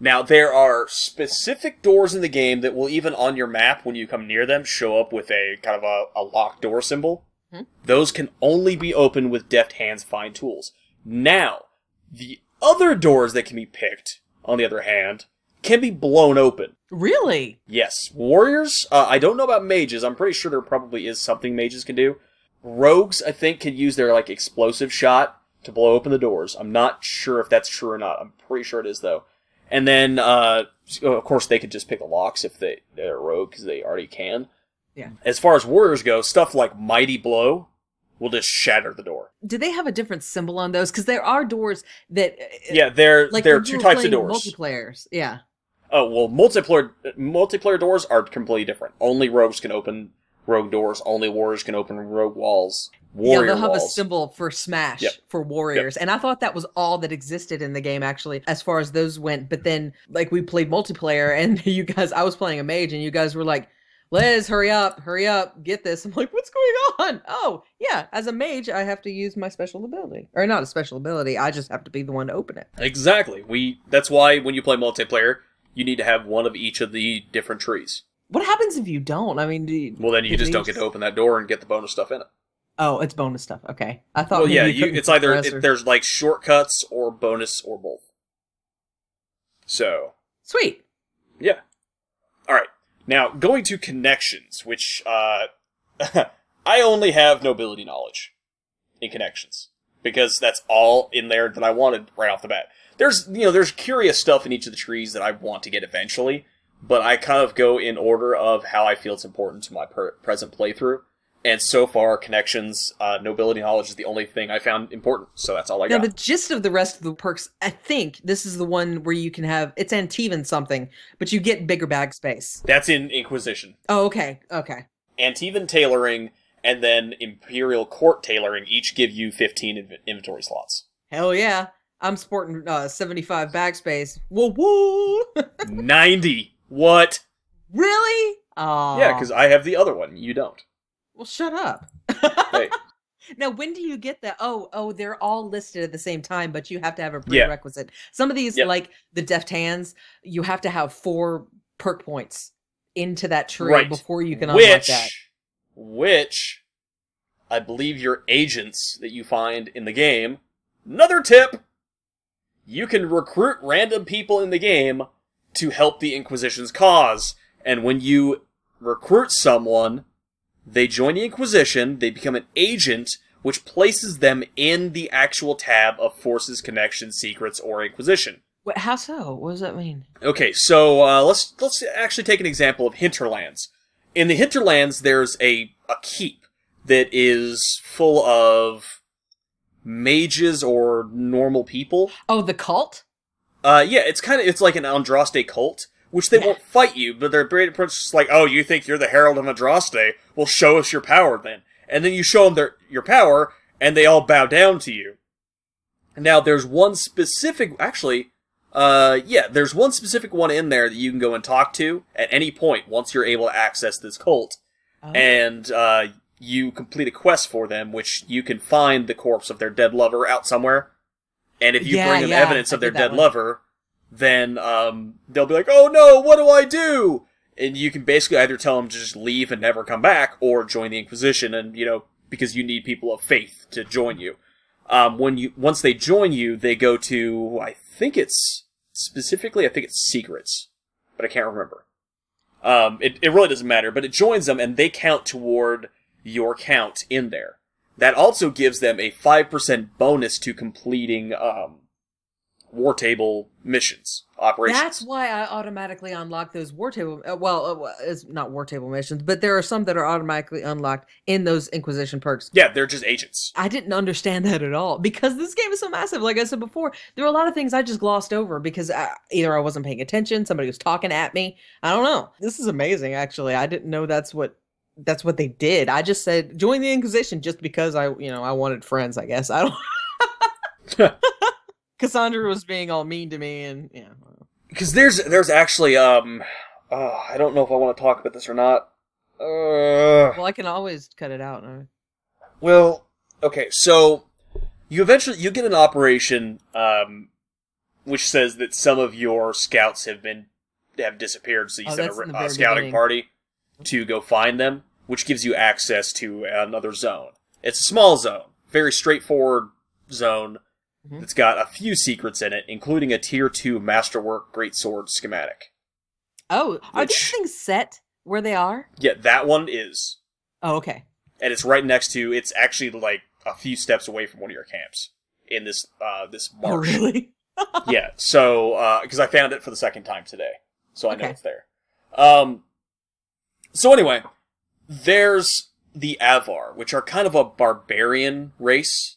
Now, there are specific doors in the game that will even on your map, when you come near them, show up with a kind of a, a locked door symbol. Hmm. Those can only be opened with deft hands fine tools. Now, the other doors that can be picked, on the other hand, can be blown open. Really? Yes, warriors. Uh, I don't know about mages. I'm pretty sure there probably is something mages can do. Rogues, I think, can use their like explosive shot to blow open the doors. I'm not sure if that's true or not. I'm pretty sure it is though. And then, uh, of course, they could just pick the locks if they they're rogue because they already can. Yeah. As far as warriors go, stuff like mighty blow will just shatter the door. Do they have a different symbol on those? Because there are doors that. uh, Yeah, there Like there are two types of doors. Multiplayers. Yeah. Oh well, multiplayer multiplayer doors are completely different. Only rogues can open rogue doors. Only warriors can open rogue walls. Warrior yeah, they'll have a symbol for Smash Yep. for warriors, and I thought that was all that existed in the game actually, as far as those went. But then, like, we played multiplayer, and [LAUGHS] you guys, I was playing a mage, and you guys were like, "Liz, hurry up, hurry up, get this." [LAUGHS] I'm like, "What's going on?" Oh, yeah, as a mage, I have to use my special ability, or not a special ability. I just have to be the one to open it. Exactly. We. That's why when you play multiplayer, you need to have one of each of the different trees. What happens if you don't? I mean, do you, Well, then you just don't get to open that door and get the bonus stuff in it. Oh, it's bonus stuff. Okay, I thought. Well, yeah, you it's either it, or- there's like shortcuts or bonus or both. So sweet. Yeah. All right. Now going to connections, which uh, [LAUGHS] I only have nobility knowledge in connections because that's all in there that I wanted right off the bat. There's you know there's curious stuff in each of the trees that I want to get eventually, but I kind of go in order of how I feel it's important to my per- present playthrough. And so far, connections, uh, nobility knowledge is the only thing I found important. So that's all I Now got. Now, the gist of the rest of the perks, I think this is the one where you can have it's Antivan something, but you get bigger bag space. That's in Inquisition. Oh, okay, okay. Antivan tailoring and then Imperial Court tailoring each give you 15 inv- inventory slots. Hell yeah. I'm sporting uh 75 bag space. Whoa whoa. [LAUGHS] 90. What? really? Oh. Yeah, because I have the other one. You don't. Well, shut up. Hey. [LAUGHS] Now, when do you get that? Oh, oh, they're all listed at the same time, but you have to have a Yeah. prerequisite. Some of these, Yep. like the deft hands, you have to have four perk points into that tree Right. before you can unlock that. which, I believe your agents that you find in the game. Another tip: you can recruit random people in the game to help the Inquisition's cause, and when you recruit someone, they join the Inquisition. They become an agent, which places them in the actual tab of Forces, Connections, Secrets, or Inquisition. Wait, how so? What does that mean? Okay, so uh, let's let's actually take an example of Hinterlands. In the Hinterlands, there's a a keep that is full of mages or normal people. Oh, the cult? Uh, yeah, it's kind of it's like an Andraste cult which they won't fight you, but they're pretty much just like, oh, you think you're the Herald of Andraste? Well, show us your power then. And then you show them their, your power, and they all bow down to you. Now, there's one specific, actually, uh, yeah, there's one specific one in there that you can go and talk to at any point once you're able to access this cult. Oh. And, uh, you complete a quest for them, which you can find the corpse of their dead lover out somewhere. And if you Yeah, bring them yeah, evidence I of their dead one. lover, then um, they'll be like, "Oh no, what do I do?" And you can basically either tell them to just leave and never come back, or join the Inquisition, and you know because you need people of faith to join you. Um, when you once they join you, they go to I think it's specifically I think it's secrets, but I can't remember. Um, it it really doesn't matter, but it joins them, and they count toward your count in there. That also gives them a five percent bonus to completing um, war table missions operations. That's why I automatically unlock those war table. Uh, well, uh, well, it's not war table missions, but there are some that are automatically unlocked in those Inquisition perks. yeah, they're just agents. I didn't understand that at all because this game is so massive. Like I said before, there were a lot of things I just glossed over because I, either I wasn't paying attention, somebody was talking at me. I don't know. This is amazing, actually. I didn't know that's what that's what they did. I just said join the Inquisition just because I, you know, I wanted friends. I guess I don't. [LAUGHS] [LAUGHS] Cassandra was being all mean to me, and yeah. Because there's there's actually um, oh, I don't know if I want to talk about this or not. Uh, Well, I can always cut it out. Well, okay, so you eventually you get an operation um, which says that some of your scouts have been have disappeared, so you Oh, send a, that's in the a scouting beginning. party to go find them, which gives you access to another zone. It's a small zone, very straightforward zone Mhm. that's got a few secrets in it, including a tier two masterwork greatsword schematic. Oh, are these things set where they are? Yeah, that one is, Oh, okay. and it's right next to. It's actually like a few steps away from one of your camps in this uh this Oh, really? [LAUGHS] yeah. So, because I found it for the second time today, so I know it's there. Um. So anyway, there's the Avvar, which are kind of a barbarian race,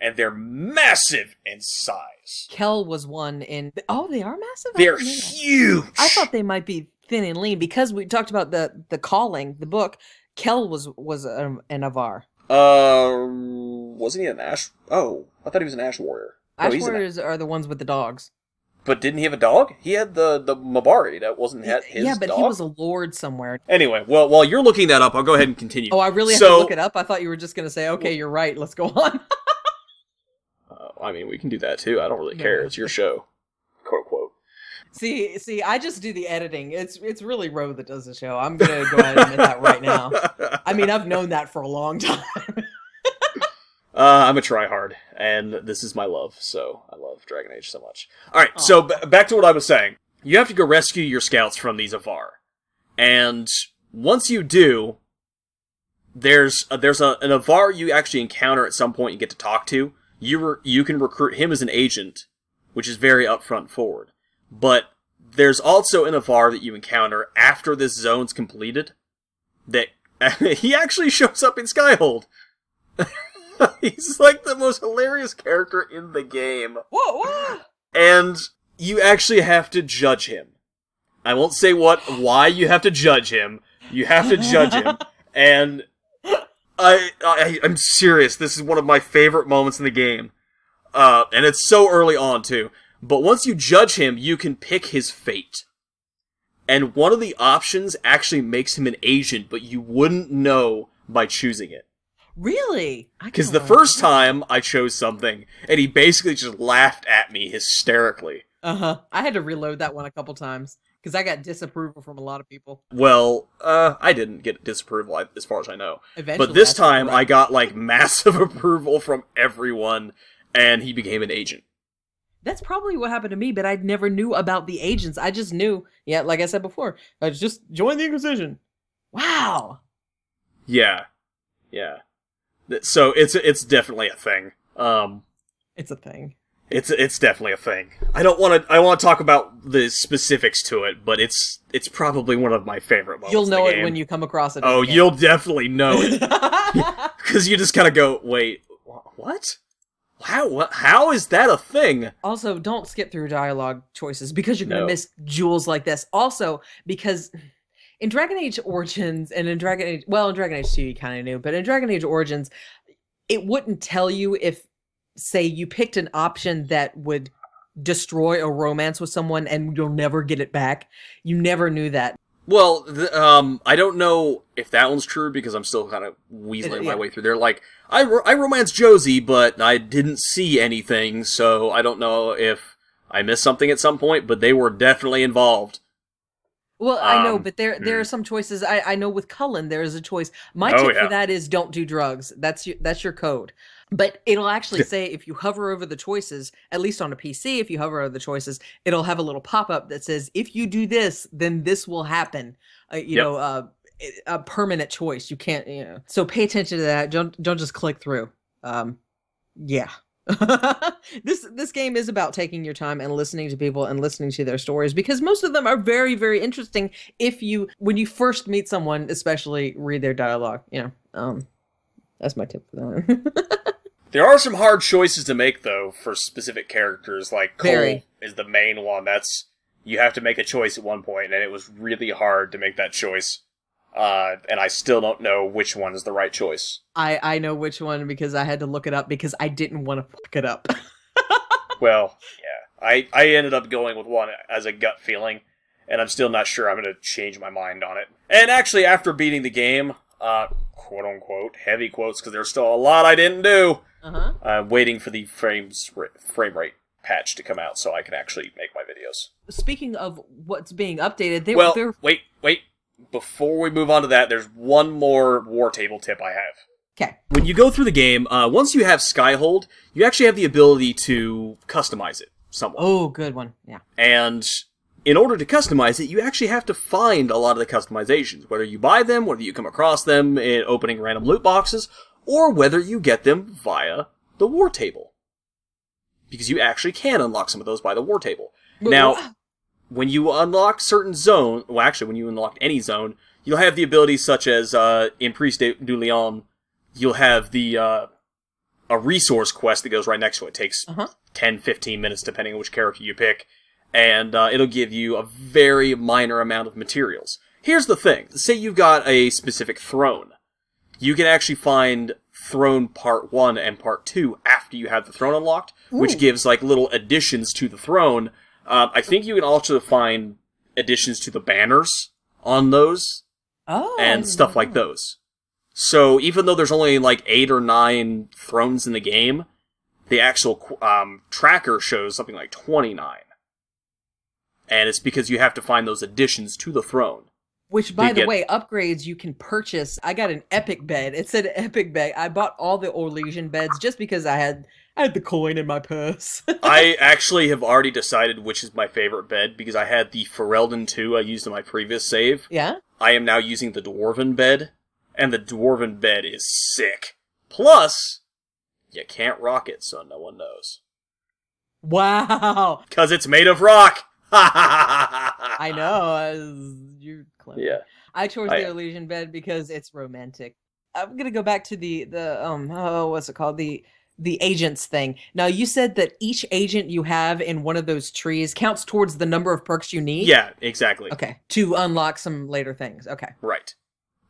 and they're massive in size. Kell was one in. Oh, they are massive. They're that. huge. I thought they might be thin and lean because we talked about the the calling, the book. Kell was was um, an Avvar. Uh, wasn't he an Ash? Oh, I thought he was an Ash warrior. No, Ash he's an- warriors are the ones with the dogs. but didn't he have a dog? He had the the Mabari. That wasn't his yeah, but dog. he was a lord somewhere. Anyway, well, while you're looking that up, I'll go ahead and continue. Oh, I really have to look it up. I thought you were just gonna say, "Okay, you're right. Let's go on." [LAUGHS] I mean, we can do that too. I don't really No. care. It's your show, quote unquote. see, see, I just do the editing. It's it's really Ro that does the show. I'm gonna go ahead and admit that right now. [LAUGHS] I mean, I've known that for a long time. [LAUGHS] Uh, I'm a tryhard, and this is my love, so I love Dragon Age so much. Alright, so b- back to what I was saying. You have to go rescue your scouts from these Avvar. And once you do, there's uh, there's a, an Avvar you actually encounter at some point you get to talk to. You, re- you can recruit him as an agent, which is very upfront forward. But there's also an Avvar that you encounter after this zone's completed that [LAUGHS] he actually shows up in Skyhold. [LAUGHS] He's like the most hilarious character in the game. whoa, whoa! And you actually have to judge him. I won't say what why you have to judge him. You have to judge him. [LAUGHS] And I, I I'm serious. This is one of my favorite moments in the game. Uh and it's so early on too. But once you judge him, you can pick his fate. And one of the options actually makes him an agent, but you wouldn't know by choosing it. Really? Because the first time I chose something, and he basically just laughed at me hysterically. Uh huh. I had to reload that one a couple times because I got disapproval from a lot of people. Well, uh, I didn't get disapproval as far as I know. Eventually, But this time I got like [LAUGHS] massive approval from everyone, and he became an agent. That's probably what happened to me, but I never knew about the agents. I just knew, yeah, like I said before, I just joined the Inquisition. Wow. Yeah. Yeah. So it's it's definitely a thing. Um It's a thing. It's it's definitely a thing. I don't want to I want to talk about the specifics to it, but it's it's probably one of my favorite moments. You'll know it when you come across it. Oh, you'll definitely know it. [LAUGHS] because you just kind of go, wait, what? How how is that a thing? Also, don't skip through dialogue choices because you're going to No. miss jewels like this. Also, because in Dragon Age Origins and in Dragon Age, well, in Dragon Age 2, you kind of knew, but in Dragon Age Origins, it wouldn't tell you if, say, you picked an option that would destroy a romance with someone and you'll never get it back. You never knew that. Well, th- um, I don't know if that one's true because I'm still kind of weaseling Yeah. my way through there. Like, I, ro- I romanced Josie, but I didn't see anything, so I don't know if I missed something at some point, but they were definitely involved. Well, I know, Um, but there there hmm. are some choices. I I know with Cullen there is a choice. My Oh, tip yeah. for that is don't do drugs. That's your that's your code. But it'll actually say if you hover over the choices, at least on a PC, if you hover over the choices, it'll have a little pop up that says if you do this, then this will happen. Uh, you Yep. know, uh, a permanent choice. You can't. You know. So pay attention to that. Don't don't just click through. Um, yeah. [LAUGHS] this this game is about taking your time and listening to people and listening to their stories because most of them are very very interesting if you when you first meet someone especially read their dialogue you know um that's my tip for that [LAUGHS] There are some hard choices to make, though, for specific characters. Like, Cole Very. is the main one. That's, you have to make a choice at one point, and it was really hard to make that choice. Uh, and I still don't know which one is the right choice. i i know which one because i had to look it up because i didn't want to fuck it up [LAUGHS] Well, yeah. I, I ended up going with one as a gut feeling, and I'm still not sure I'm going to change my mind on it. And actually, after beating the game, uh, quote unquote, heavy quotes, because there's still a lot I didn't do, uh-huh I'm waiting for the frames ra- frame rate patch to come out so I can actually make my videos. speaking of what's being updated they well, they're wait, wait. Before we move on to that, there's one more War Table tip I have. okay When you go through the game, uh, once you have Skyhold, you actually have the ability to customize it somewhat. oh good one yeah And in order to customize it, you actually have to find a lot of the customizations, whether you buy them, whether you come across them in opening random loot boxes, or whether you get them via the War Table. Because you actually can unlock some of those by the War Table. Now, when you unlock certain zone, well, actually, when you unlock any zone, you'll have the abilities such as uh, in Emprise de- du Lion, you'll have the uh, a resource quest that goes right next to it. It takes Uh-huh. 10, 15 minutes depending on which character you pick, and uh, it'll give you a very minor amount of materials. Here's the thing: say you've got a specific throne, you can actually find throne part one and part two after you have the throne unlocked, which gives like little additions to the throne. Um, I think you can also find additions to the banners on those oh and stuff like those. So even though there's only like eight or nine thrones in the game, the actual um, tracker shows something like 29. And it's because you have to find those additions to the throne. Which, by the get- way, upgrades you can purchase. I got an epic bed. It said epic bed. I bought all the Orlesian beds just because I had I had the coin in my purse. [LAUGHS] I actually have already decided which is my favorite bed because I had the Ferelden 2 I used in my previous save. yeah. I am now using the Dwarven bed, and the Dwarven bed is sick. Plus, you can't rock it so no one knows. Wow. Because it's made of rock! [LAUGHS] I know. You're clever. Yeah. I chose I- the illusion bed because it's romantic. I'm gonna go back to the the um oh what's it called the the agents thing. Now you said that each agent you have in one of those trees counts towards the number of perks you need. Yeah, exactly. Okay. To unlock some later things. Okay. Right.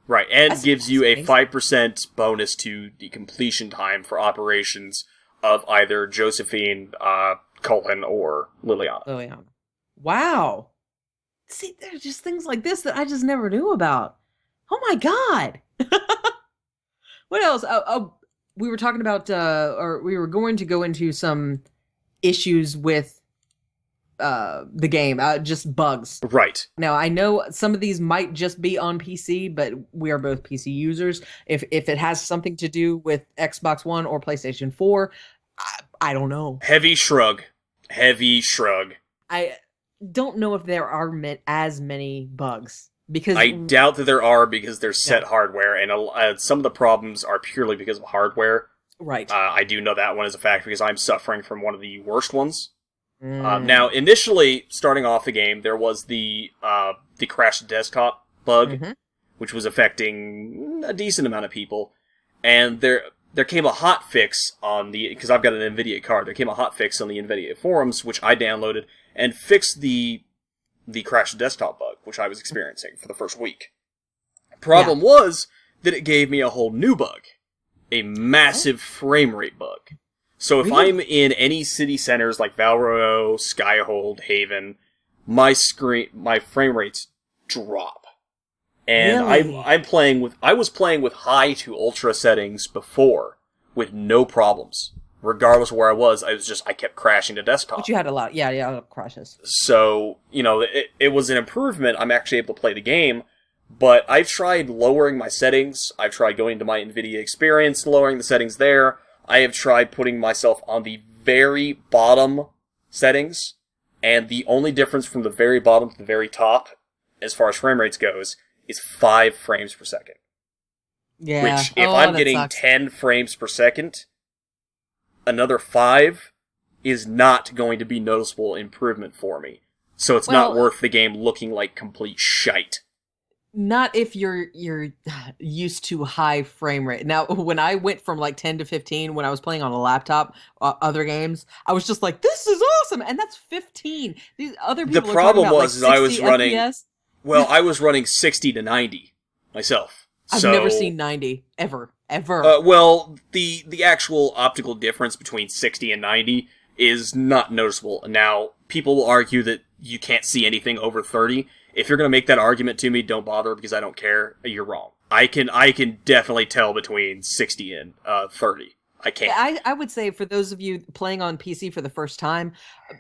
Right, and That's gives you a 5% bonus to the completion time for operations of either Josephine, uh, Cullen, or Leliana. Yeah. Wow. See, there's just things like this that I just never knew about. Oh my god. [LAUGHS] what else? Oh, oh, we were talking about, uh, or we were going to go into some issues with uh the game, uh, just bugs. Right. Now I know some of these might just be on PC, but we are both PC users. If if it has something to do with Xbox One or PlayStation Four, I, I don't know. Heavy shrug. Heavy shrug. I don't know if there are as many bugs because I doubt that there are because they're set Yeah. hardware, and uh, some of the problems are purely because of hardware. right. Uh, I do know that one is a fact because I'm suffering from one of the worst ones. Mm. Um, now, initially, starting off the game, there was the uh, the crashed desktop bug, Mhm. which was affecting a decent amount of people. And there, there came a hot fix on the because I've got an Nvidia card. There came a hot fix on the Nvidia forums, which I downloaded and fixed the the crash desktop bug, which I was experiencing for the first week. Problem was that it gave me a whole new bug, a massive oh. frame rate bug. So if Really? I'm in any city centers like Val Royeaux, Skyhold, Haven, my screen, my frame rates drop. And Really? I'm I'm playing with I was playing with high to ultra settings before with no problems. Regardless of where I was, I was just I kept crashing to desktop. But you had a lot. Yeah, yeah, a lot of crashes. So, you know, it, it was an improvement. I'm actually able to play the game, but I've tried lowering my settings. I've tried going to my NVIDIA experience, lowering the settings there. I have tried putting myself on the very bottom settings, and the only difference from the very bottom to the very top, as far as frame rates goes, is five frames per second. Yeah. Which, if Oh, I'm getting sucks. 10 frames per second, another five is not going to be noticeable improvement for me. So it's not worth the game looking like complete shite. not if you're you're [SIGHS] used to high frame rate. Now, [LAUGHS] when I went from like 10 to 15 when I was playing on a laptop, uh, other games, I was just like, "This is awesome," and that's 15. These other people. are problem about, was is like I was running- FPS. Well, [LAUGHS] I was running 60 to 90 myself. I've so, never seen 90 ever, ever. Uh, well, the the actual optical difference between 60 and 90 is not noticeable. Now, people will argue that you can't see anything over 30. If you're going to make that argument to me, don't bother because I don't care. You're wrong. I can I can definitely tell between 60 and uh, 30. I can't. I, I would say for those of you playing on PC for the first time,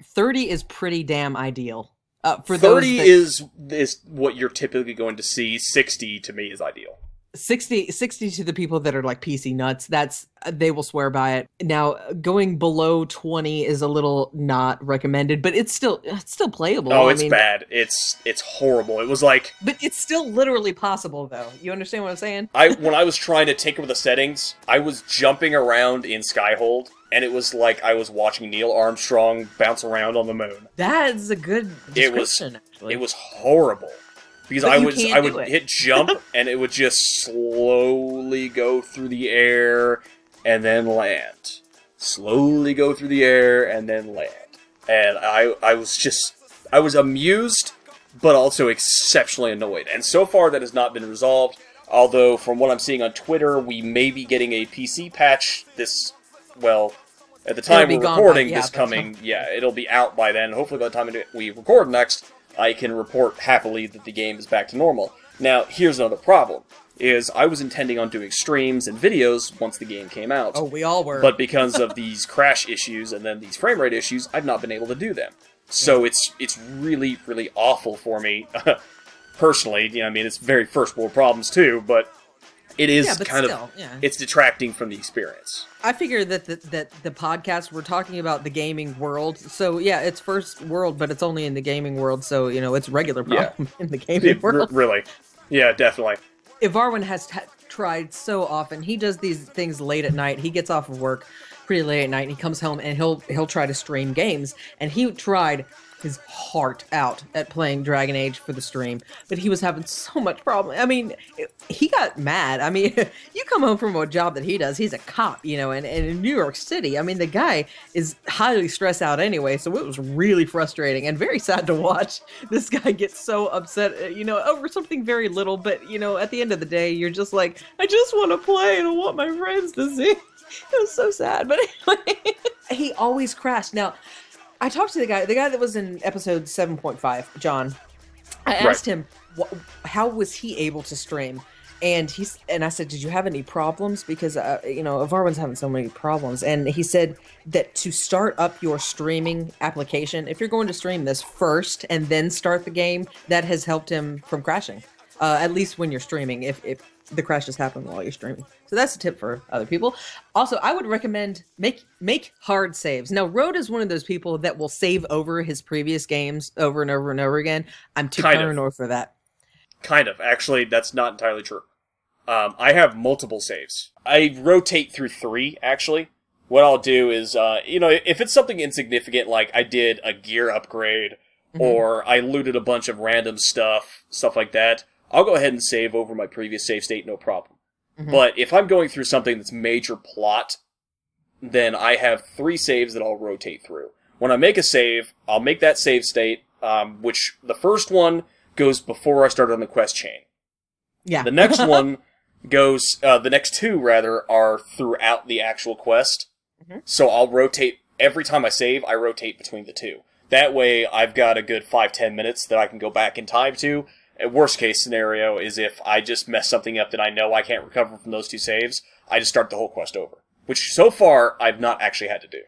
30 is pretty damn ideal. Uh, for 30 those that, is is what you're typically going to see. 60 to me is ideal. 60 60 to the people that are like PC nuts, that's uh, they will swear by it. Now, going below 20 is a little not recommended, but it's still it's still playable. Oh, I it's mean, bad. It's it's horrible. It was like But it's still literally possible though. You understand what I'm saying? I when I was trying to tinker with the settings, I was jumping around in Skyhold, and it was like I was watching Neil Armstrong bounce around on the moon. That is a good It was- description actually. It was horrible because But I was I would it. hit jump [LAUGHS] and it would just slowly go through the air and then land, slowly go through the air and then land, and I I was just I was amused but also exceptionally annoyed. And so far that has not been resolved. Although from what I'm seeing on Twitter, we may be getting a PC patch this well. At the time we're gone by- recording yeah, this coming, yeah, it'll be out by then. Hopefully, by the time we record next, I can report happily that the game is back to normal. Now, here's another problem: is I was intending on doing streams and videos once the game came out, Oh, we all were. but because of these [LAUGHS] crash issues and then these frame rate issues, I've not been able to do them. So it's it's really really awful for me [LAUGHS] personally. You know, I mean, it's very first world problems too, but it is yeah, kind still, of yeah. it's detracting from the experience. I figure that the, that the podcast we're talking about the gaming world. So yeah, it's first world, but it's only in the gaming world. So you know, it's regular Yeah. problem [LAUGHS] in the gaming It- r- world. really, yeah, definitely. Ivarwin has t- tried so often. He does these things late at night. He gets off of work pretty late at night and he comes home and he'll he'll try to stream games. And he tried his heart out at playing Dragon Age for the stream, but he was having so much problem. I mean, he got mad. I mean, [LAUGHS] you come home from a job that he does. He's a cop, you know, and, and in New York City, I mean, the guy is highly stressed out anyway. So it was really frustrating and very sad to watch [LAUGHS] this guy get so upset, uh, you know, over something very little. But you know, at the end of the day, you're just like, I just want to play and I want my friends to see. [LAUGHS] It was so sad, but anyway, he always crashed. Now, I talked to the guy, the guy that was in episode seven point five, John. I Right. asked him, wh- how was he able to stream? And he's and I said, did you have any problems? Because uh, you know, Varwin's having so many problems. And he said that to start up your streaming application, if you're going to stream this first and then start the game, that has helped him from crashing. Uh, at least when you're streaming, if if the crash just happen while you're streaming. So that's a tip for other people. Also, I would recommend make make hard saves. Now, Road is one of those people that will save over his previous games over and over and over again. I'm too Kind of. paranoid for that. Kind of. Actually, that's not entirely true. Um, I have multiple saves. I rotate through three, actually. What I'll do is, uh, you know, if it's something insignificant, like I did a gear upgrade, Mhm. or I looted a bunch of random stuff, stuff like that, I'll go ahead and save over my previous save state, no problem. Mhm. But if I'm going through something that's major plot, then I have three saves that I'll rotate through. When I make a save, I'll make that save state, um, which the first one goes before I start on the quest chain. Yeah. The next [LAUGHS] one goes, uh, the next two rather are throughout the actual quest. Mhm. So I'll rotate every time I save. I rotate between the two. That way, I've got a good five ten minutes that I can go back in time to. Worst case scenario is if I just mess something up that I know I can't recover from those two saves. I just start the whole quest over, which so far I've not actually had to do.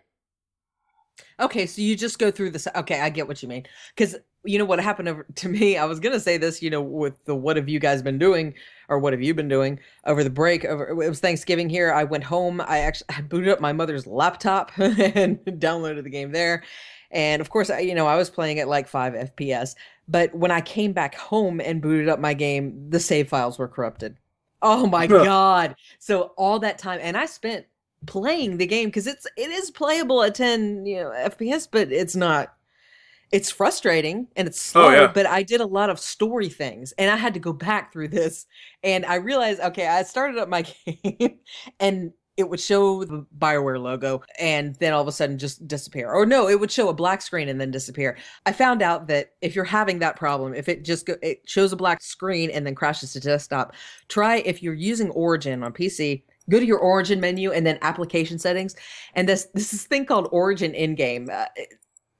Okay, so you just go through this. Okay, I get what you mean. Because you know what happened [LAUGHS] to me. I was gonna say this. You know, with the what have you guys been doing, or what have you been doing over the break? Over it was Thanksgiving here. I went home. I actually I booted up my mother's laptop [LAUGHS] and downloaded the game there. And of course, I, you know, I was playing at like five FPS. But when I came back home and booted up my game, the save files were corrupted. Oh my god! So all that time, and I spent playing the game because it's it is playable at 10 you know fps but it's not it's frustrating and it's oh, slow Oh, yeah. but i did a lot of story things and i had to go back through this and i realized okay i started up my [LAUGHS] game and it would show the bioware logo and then all of a sudden just disappear. Or no it would show a black screen and then disappear. I found out that if you're having that problem if it just go, it shows a black screen and then crashes to desktop try if you're using origin on pc go to your origin menu and then application settings. And this this is thing called origin in game uh,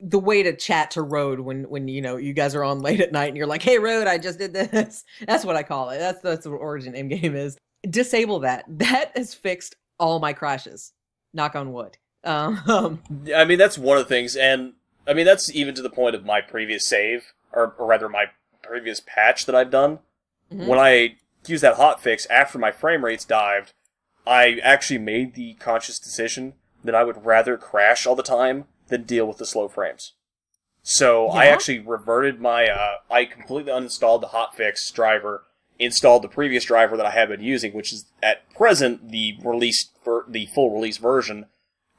the way to chat to road when when you know you guys are on [LAUGHS] late at night and you're like hey road i just did this. [LAUGHS] That's what i call it. That's that's what origin in game is. Disable that. [LAUGHS] That has fixed all my crashes knock on wood um [LAUGHS] I mean, that's one of the things, and I mean, that's even to the point of my previous save, or, or rather, my previous patch that I've done. Mhm. When I used that hotfix after my frame rates dived, I actually made the conscious decision that I would rather crash all the time than deal with the slow frames. So I actually reverted my, uh, I completely uninstalled the hotfix driver, installed the previous driver that I had been using, which is at present the release, ver- the full release version,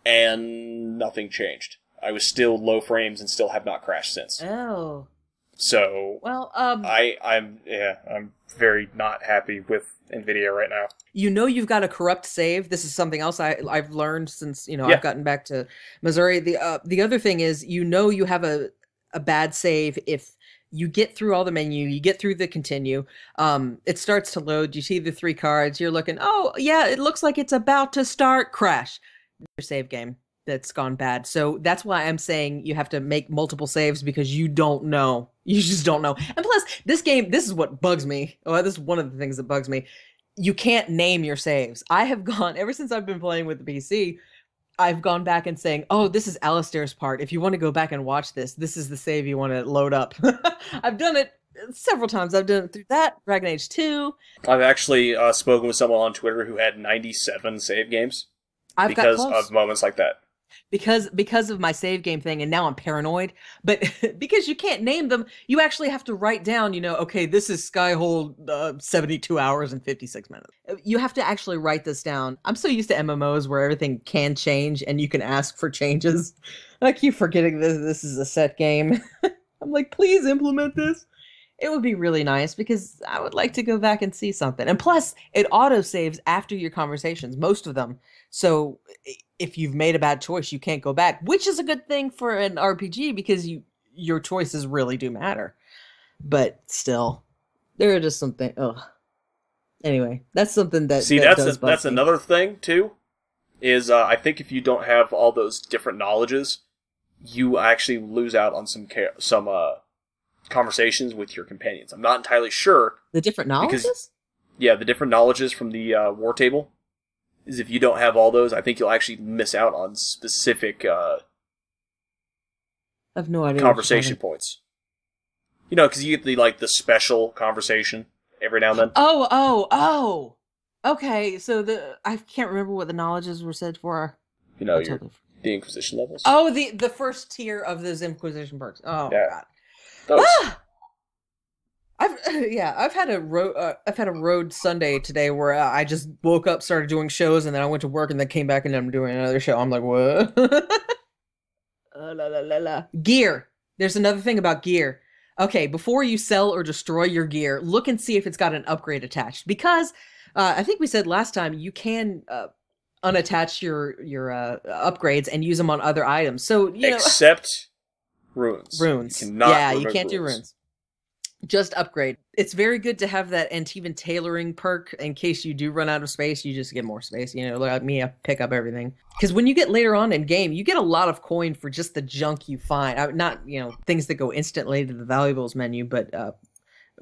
and nothing changed. I was still low frames and still have not crashed since. oh So well um I, I'm, yeah, I'm very not happy with Nvidia right now. you know you've got a corrupt save. This is something else I I've learned since you know Yeah. I've gotten back to Missouri. The uh, the other thing is you know you have a a bad save if you get through all the menu, you get through the continue. Um, it starts to load. You see the three cards. You're looking. Oh yeah, it looks like it's about to start. Crash. Your save game that's gone bad. So that's why I'm saying you have to make multiple saves because you don't know. [LAUGHS] You just don't know. And plus, this game, this is what bugs me. Well, this is one of the things that bugs me. You can't name your saves. I have [LAUGHS] gone ever since I've been playing with the PC. I've gone back and saying, "Oh, this is Alistair's part. If you want to go back and watch this, this is the save you want to load up." [LAUGHS] I've done it several times. I've done it through that Dragon Age Two. I've actually uh, spoken with someone on Twitter who had 97 save games I've because got of moments like that. Because because of my save game thing and now i'm paranoid but [LAUGHS] because you can't name them you actually have to write down you know okay this is skyhold uh, 72 hours and 56 minutes. Uh, you have to actually write this down. I'm so used to mmos where everything can change and you can ask for changes. I keep forgetting this this is a set game. [LAUGHS] I'm like please implement this. It would be really nice because i would like to go back and see something. And plus it auto saves after your conversations most of them. So if you've made a bad choice, you can't go back, which is a good thing for an RPG because you your choices really do matter. But still, there are just something. Ugh. Anyway, that's something that See, that that's a, that's me. another thing too. Is uh, I think if you don't have all those different knowledges, you actually lose out on some ca- some uh, conversations with your companions. I'm not entirely sure. the different because- knowledges. Yeah, the different knowledges from the uh, war table is if you don't have all those, I think you'll actually miss out on specific uh, I have no idea. conversation points. You know, because you get the like the special conversation every now and then. Oh, oh, oh. Okay, so the I can't remember what the knowledges were said for. You know, your the Inquisition levels. Oh, the the first tier of those Inquisition perks. Oh Yeah. god. Those. Ah! I've [LAUGHS] yeah, I've had a road uh, I've had a road Sunday today where I just woke up, started doing shows, and then I went to work, and then came back, and I'm doing another show. I'm like, what? [LAUGHS] Uh, la, la, la, la. Gear. There's another thing about gear. Okay, before you sell or destroy your gear, look and see if it's got an upgrade attached because Uh, I think we said last time you can uh, unattach your your uh, upgrades and use them on other items. So you know, Except runes. [LAUGHS] runes. You yeah, you can't do runes. Just upgrade. It's very good to have that Antivan tailoring perk in case you do run out of space. You just get more space. You know, like me, I pick up everything. Because when you get later on in game, you get a lot of coin for just the junk you find. Uh, Not you know things that go instantly to the valuables menu, but uh,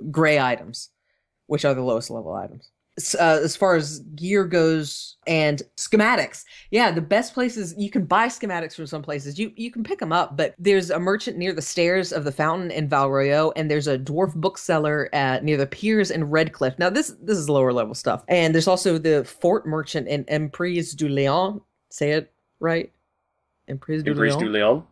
gray items, which are the lowest level items. Uh, as far as gear goes and schematics, yeah, the best places you can buy schematics from some places. You you can pick them up, but there's a merchant near the stairs of the fountain in Val Royeaux, and there's a dwarf bookseller at near the piers in Redcliffe. Now this this is lower level stuff, and there's also the fort merchant in Emprise du Lion. Say it right, Emprise du Emprise Lion du Leon.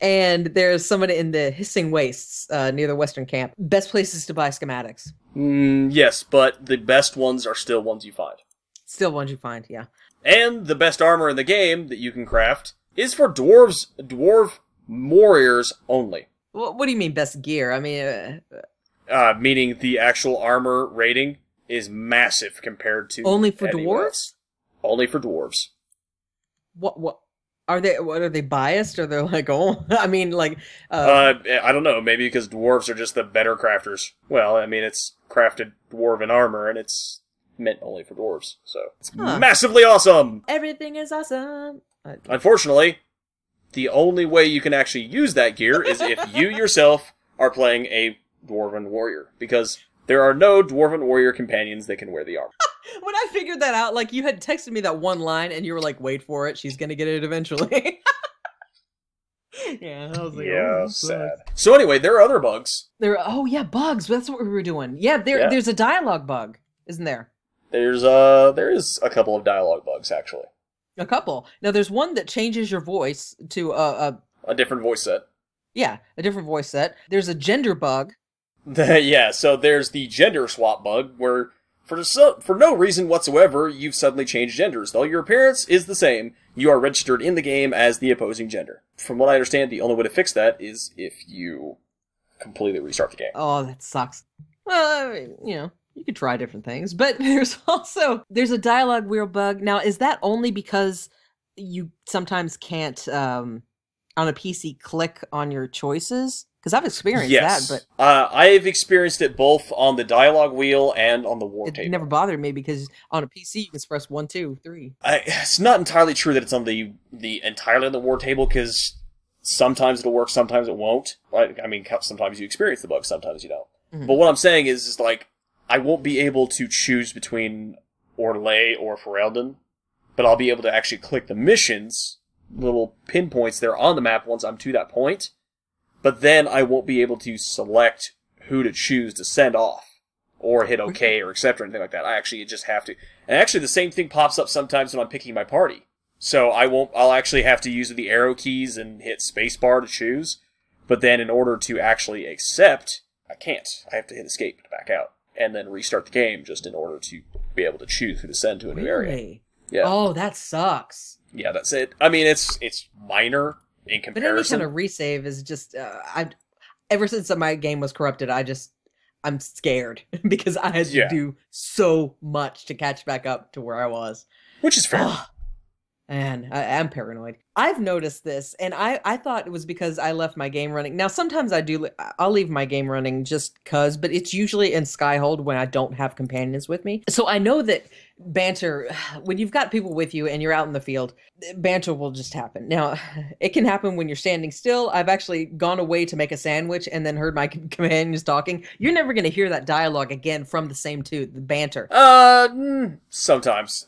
and there's someone in the hissing wastes uh, near the western camp best places to buy schematics Mm, yes, but the best ones are still ones you find. still ones you find yeah And the best armor in the game that you can craft is for dwarves, dwarf warriors only. what, what do you mean best gear i mean uh, Uh, meaning the actual armor rating is massive compared to only for dwarves else. Only for dwarves. what what are they what are they biased or they're like oh [LAUGHS] i mean like uh, Uh, I don't know. Maybe because dwarves are just the better crafters. Well, I mean, it's crafted dwarven armor, and it's meant only for dwarves, so it's Huh. massively awesome. everything is awesome Uh, Unfortunately, the only way you can actually use that gear is if you [LAUGHS] yourself are playing a dwarven warrior, because there are no dwarven warrior companions that can wear the armor. When i figured that out like you had texted me that one line and you were like wait for it she's gonna get it eventually [LAUGHS] yeah i was like oh, this sucks. So anyway, there are other bugs. There. are, Oh yeah, bugs. That's what we were doing. Yeah, there. Yeah. There's a dialogue bug, isn't there? There's uh, there is a couple of dialogue bugs actually. A couple. Now there's one that changes your voice to a, a A different voice set. yeah, a different voice set. There's a gender bug. [LAUGHS] yeah, so there's the gender swap bug where for so, for no reason whatsoever you've suddenly changed genders. Though your appearance is the same, you are registered in the game as the opposing gender. From what I understand, the only way to fix that is if you completely restart the game. Oh, that sucks. Well, I mean, you know, you could try different things, but [LAUGHS] there's also there's a dialogue wheel bug. Now, is that only because you sometimes can't um on a PC click on your choices? Because I've experienced yes, that, but uh, I've experienced it both on the dialogue wheel and on the war table. it table. never bothered me because on a PC you can press one, two, three. I, it's not entirely true that it's on the the entirely on the war table because sometimes it'll work, sometimes it won't. Like, I mean, sometimes you experience the bug, sometimes you don't. Mhm. But what I'm saying is, is like I won't be able to choose between Orlais or Ferelden, but I'll be able to actually click the missions, little pinpoints there on the map once I'm to that point. But then I won't be able to select who to choose to send off or hit OK or accept or anything like that. I actually just have to. And actually, the same thing pops up sometimes when I'm picking my party. So I won't. I'll actually have to use the arrow keys and hit spacebar to choose. But then, in order to actually accept, I can't. I have to hit escape to back out and then restart the game just in order to be able to choose who to send to a new area. Yeah, Oh, that sucks. yeah, that's it. I mean, it's it's minor in But any kind of resave is just uh, I. Ever since my game was corrupted, I just I'm scared [LAUGHS] because I had to Yeah. do so much to catch back up to where I was. which is fair. Man, I am paranoid. I've noticed this, and I I thought it was because I left my game running. Now sometimes I do. I'll leave my game running just cause, but it's usually in Skyhold when I don't have companions with me. So I know that banter [SIGHS] when you've got people with you and you're out in the field, banter will just happen. Now [LAUGHS] it can happen when you're standing still. I've actually gone away to make a sandwich and then heard my [LAUGHS] companions talking. You're never going to hear that dialogue again from the same two, the banter Uh, mm, sometimes.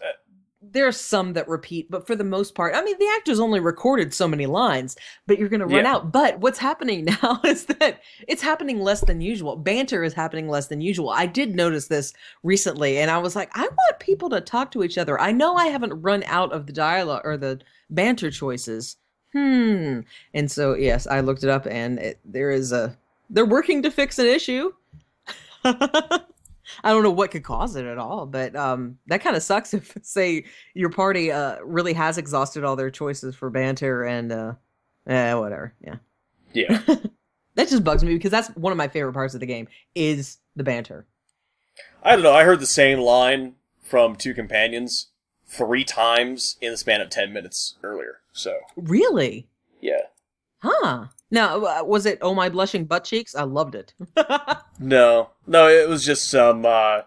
There are some that repeat, but for the most part, I mean, the actors only recorded so many lines, but you're going to run Yeah. out. But what's happening [LAUGHS] now is that it's happening less than usual. Banter is happening less than usual. I did notice this recently, and I was like, I want people to talk to each other. I know I haven't run out of the dialogue or the banter choices. Hmm. And so, yes, I looked it up, and it, there is a. They're working to fix an issue. [LAUGHS] I don't know what could cause it at all, but um, that kind of sucks [LAUGHS] if, say, your party uh, really has exhausted all their choices for banter and, uh, eh, whatever. Yeah, yeah. [LAUGHS] that just bugs me because that's one of my favorite parts of the game is the banter. I don't know. I heard the same line from two companions three times in the span of 10 minutes earlier. So, Really? yeah. Huh. Now, uh, was it Oh My Blushing Butt Cheeks? I loved it. [LAUGHS] No. No, it was just some uh,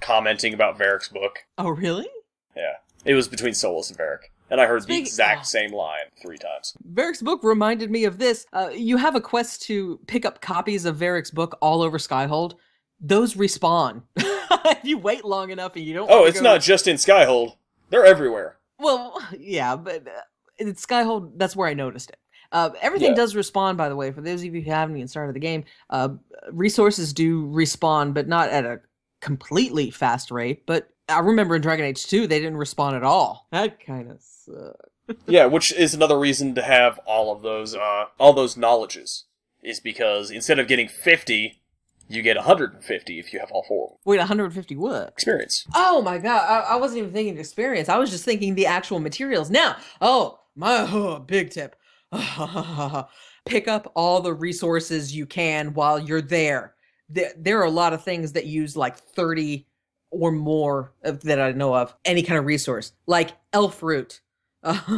commenting about Varric's book. oh, really? Yeah. It was between Solas and Varric. And I heard Speaking- the exact oh. same line three times. Varric's book reminded me of this. Uh, you have a quest to pick up copies of Varric's book all over Skyhold. Those respawn. if [LAUGHS] you wait long enough and you don't. Oh, it's go- not just in Skyhold. They're everywhere. Well, [LAUGHS] yeah, but uh, in Skyhold, that's where I noticed it. Uh, everything Yeah. does respawn, by the way. For those of you who haven't even started the game, uh, resources do respawn, but not at a completely fast rate. But I remember in Dragon Age 2, they didn't respawn at all. That kind of sucks. [LAUGHS] yeah, which is another reason to have all of those uh all those knowledges. Is because instead of getting 50, you get 150 if you have all four of them. Wait, 150 what? Experience. Oh my god, I, I wasn't even thinking experience. I was just thinking the actual materials. Now, oh, my oh, [LAUGHS] big tip. [LAUGHS] Pick up all the resources you can while you're there. There, are a lot of things that use like 30 or more of, that I know of. Any kind of resource, like elf root. [LAUGHS]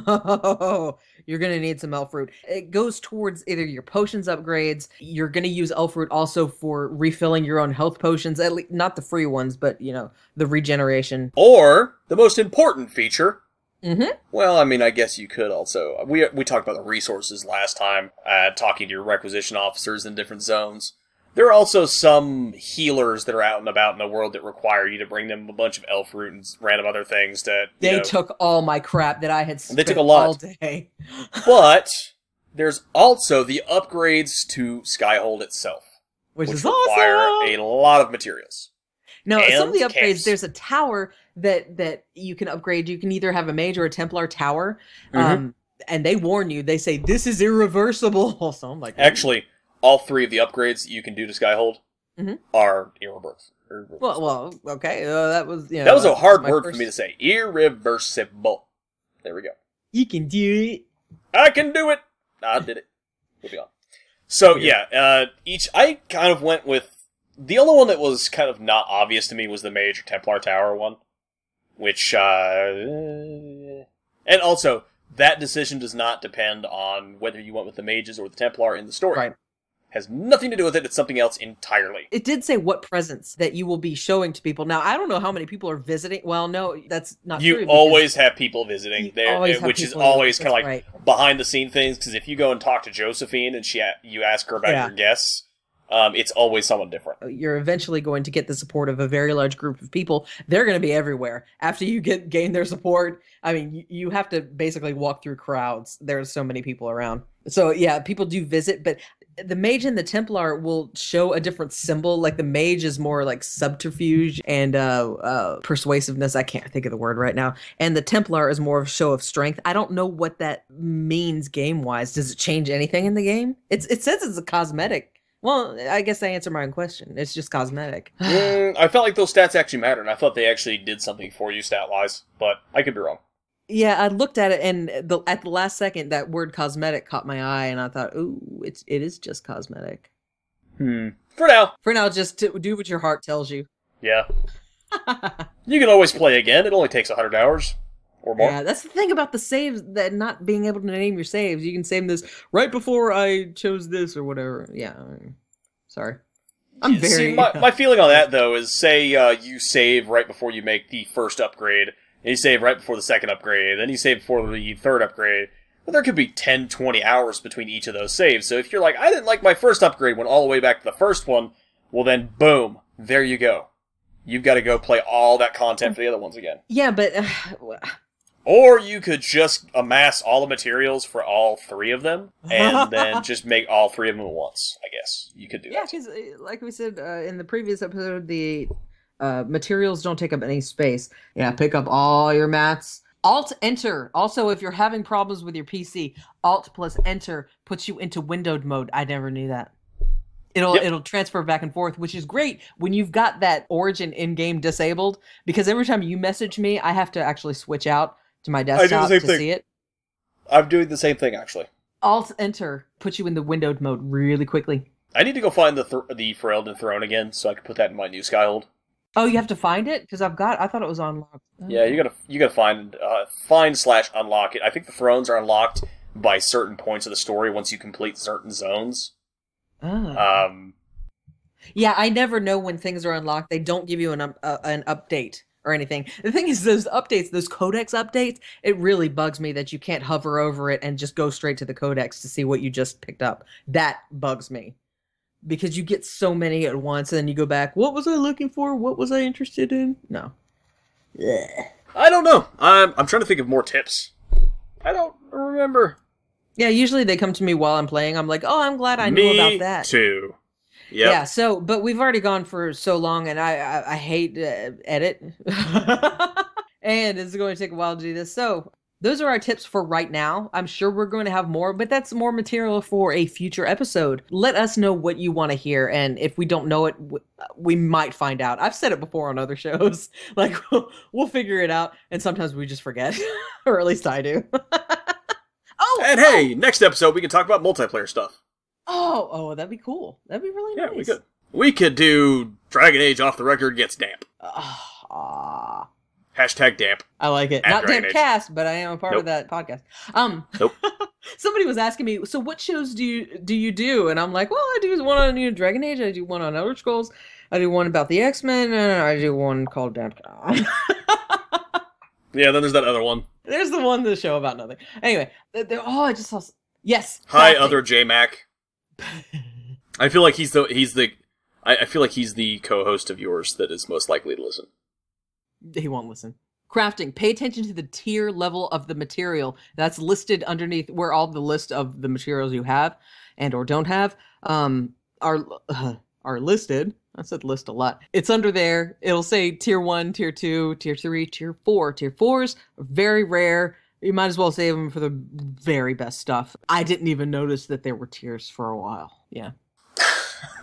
Oh, you're gonna need some elf root. It goes towards either your potions upgrades. You're gonna use elf root also for refilling your own health potions. At least not the free ones, but you know the regeneration. Or the most important feature. Mm-hmm. Well, I mean, I guess you could also. We we talked about the resources last time, uh, talking to your requisition officers in different zones. There are also some healers that are out and about in the world that require you to bring them a bunch of elf root and random other things to. you They know- took all my crap that I had spent They took a lot. all day. [LAUGHS] But there's also the upgrades to Skyhold itself, Which, which is require awesome. a lot of materials. No, some of the upgrades. camps. There's a tower that that you can upgrade. You can either have a mage or a Templar tower, Mhm. um, and they warn you. They say this is irreversible. [LAUGHS] So I'm like, Actually, all three of the upgrades you can do to Skyhold Mhm. are irreversible. well, well, okay. Uh, that was you know, that was a hard word first- for me to say. Irreversible. There we go. You can do it. I can do it. I did it. Moving on. So yeah, uh, each I kind of went with the only one that was kind of not obvious to me was the Mage or Templar Tower one, which uh, and also that decision does not depend on whether you went with the mages or the Templar in the story. Right. Has nothing to do with it. It's something else entirely. It did say what presents that you will be showing to people. Now I don't know how many people are visiting. Well, no, that's not true. You always have people visiting there, have which is always kind of like right. behind the scene things. Because if you go and talk to Josephine and she you ask her about Yeah. your guests, um, it's always someone different. you're eventually going to get the support of a very large group of people. They're going to be everywhere. After you get gain their support, I mean, you, you have to basically walk through crowds. There's so many people around. So yeah, people do visit, but the mage and the templar will show a different symbol. Like the mage is more like subterfuge and uh, uh, persuasiveness. I can't think of the word right now. And the templar is more of a show of strength. I don't know what that means game wise. Does it change anything in the game? It's it says it's a cosmetic. Well, I guess I answered my own question. It's just cosmetic. [SIGHS] Mm, I felt like those stats actually mattered, and I thought they actually did something for you stat wise, but I could be wrong. yeah, I looked at it, and the, at the last second, that word "cosmetic" caught my eye, and I thought, "Ooh, it's it is just cosmetic." Hmm. For now, For now, just do what your heart tells you. yeah. [LAUGHS] You can always play again. It only takes 100 hours or more. Yeah, that's the thing about the saves that not being able to name your saves. You can save this right before I chose this or whatever. Yeah, sorry. I'm very. See, my, my [LAUGHS] feeling on that, though, is say uh, you save right before you make the first upgrade, and you save right before the second upgrade, then you save before the third upgrade. Well, there could be 10, 20 hours between each of those saves. So if you're like, I didn't like my first upgrade, went all the way back to the first one, well then, boom, there you go. You've got to go play all that content for the other ones again. yeah, but [SIGHS] Or you could just amass all the materials for all three of them, and [LAUGHS] then just make all three of them at once. I guess you could do Yeah, that. because like we said uh, in the previous episode, the uh, materials don't take up any space. Yeah, pick up all your mats. Alt Enter. Also, if you're having problems with your PC, Alt plus Enter puts you into windowed mode. I never knew that. It'll Yep. it'll transfer back and forth, which is great when you've got that Origin in game disabled. Because every time you message me, I have to actually switch out to my the desktop same to thing. see it. I'm doing the same thing actually. Alt Enter puts you in the windowed mode really quickly. I need to go find the th- the Ferelden throne again so I can put that in my new Skyhold. Oh, you have to find it because I've got. I thought it was unlocked. Yeah, you gotta you gotta find uh, find slash unlock it. I think the thrones are unlocked by certain points of the story once you complete certain zones. Oh. Um, Yeah, I never know when things are unlocked. They don't give you an uh, an update or anything. The thing is, those updates, those codex updates, it really bugs me that you can't hover over it and just go straight to the codex to see what you just picked up. That bugs me because you get so many at once, and then you go back. What was I looking for? What was I interested in? No. Ugh. I don't know. I'm I'm trying to think of more tips. I don't remember. Yeah, usually they come to me while I'm playing. I'm like, oh, I'm glad I Me knew about that. too. Yep. Yeah. So, but we've already gone for so long, and I I, I hate uh, edit, [LAUGHS] and it's going to take a while to do this. So, those are our tips for right now. I'm sure we're going to have more, but that's more material for a future episode. Let us know what you want to hear, and if we don't know it, we might find out. I've said it before on other [LAUGHS] shows. Like we'll, we'll figure it out, and sometimes we just forget, [LAUGHS] or at least I do. oh, And hey, next episode we can talk about multiplayer stuff. Oh, oh, that'd be cool. That'd be really nice. Yeah, nice. we could. We could do Dragon Age off the record gets damp. Ah. Hashtag damp. I like it. At Not Dragon Age. Cast, but I am a part Nope. of that podcast. Um, Nope. [LAUGHS] somebody was asking me, so what shows do you do you do? And I'm like, well, I do one on you know, Dragon Age, I do one on Elder Scrolls, I do one about the X Men, and I do one called Damp. Yeah, then there's that other one. [LAUGHS] There's the one the show about nothing. Anyway, th- th- oh, I just saw. Yes. Hi, other J Mac. I feel like he's the he's the I, I feel like he's the co-host of yours that is most likely to listen. he won't listen. Crafting. Pay attention to the tier level of the material that's listed underneath where all the list of the materials you have and or don't have um are uh, [SIGHS] are listed. I said list a lot. It's under there. It'll say tier one, tier two, tier three, tier four. Tier fours very rare. You might as well save them for the very best stuff. I didn't even notice that there were tiers for a while. Yeah. [LAUGHS]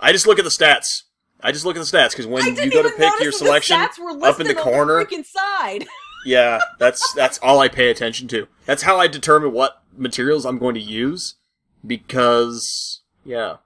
I just look at the stats. I just look at the stats because when you go to pick your selection the stats were up in the listed on corner, freaking side. [LAUGHS] yeah, that's that's all I pay attention to. That's how I determine what materials I'm going to use because yeah.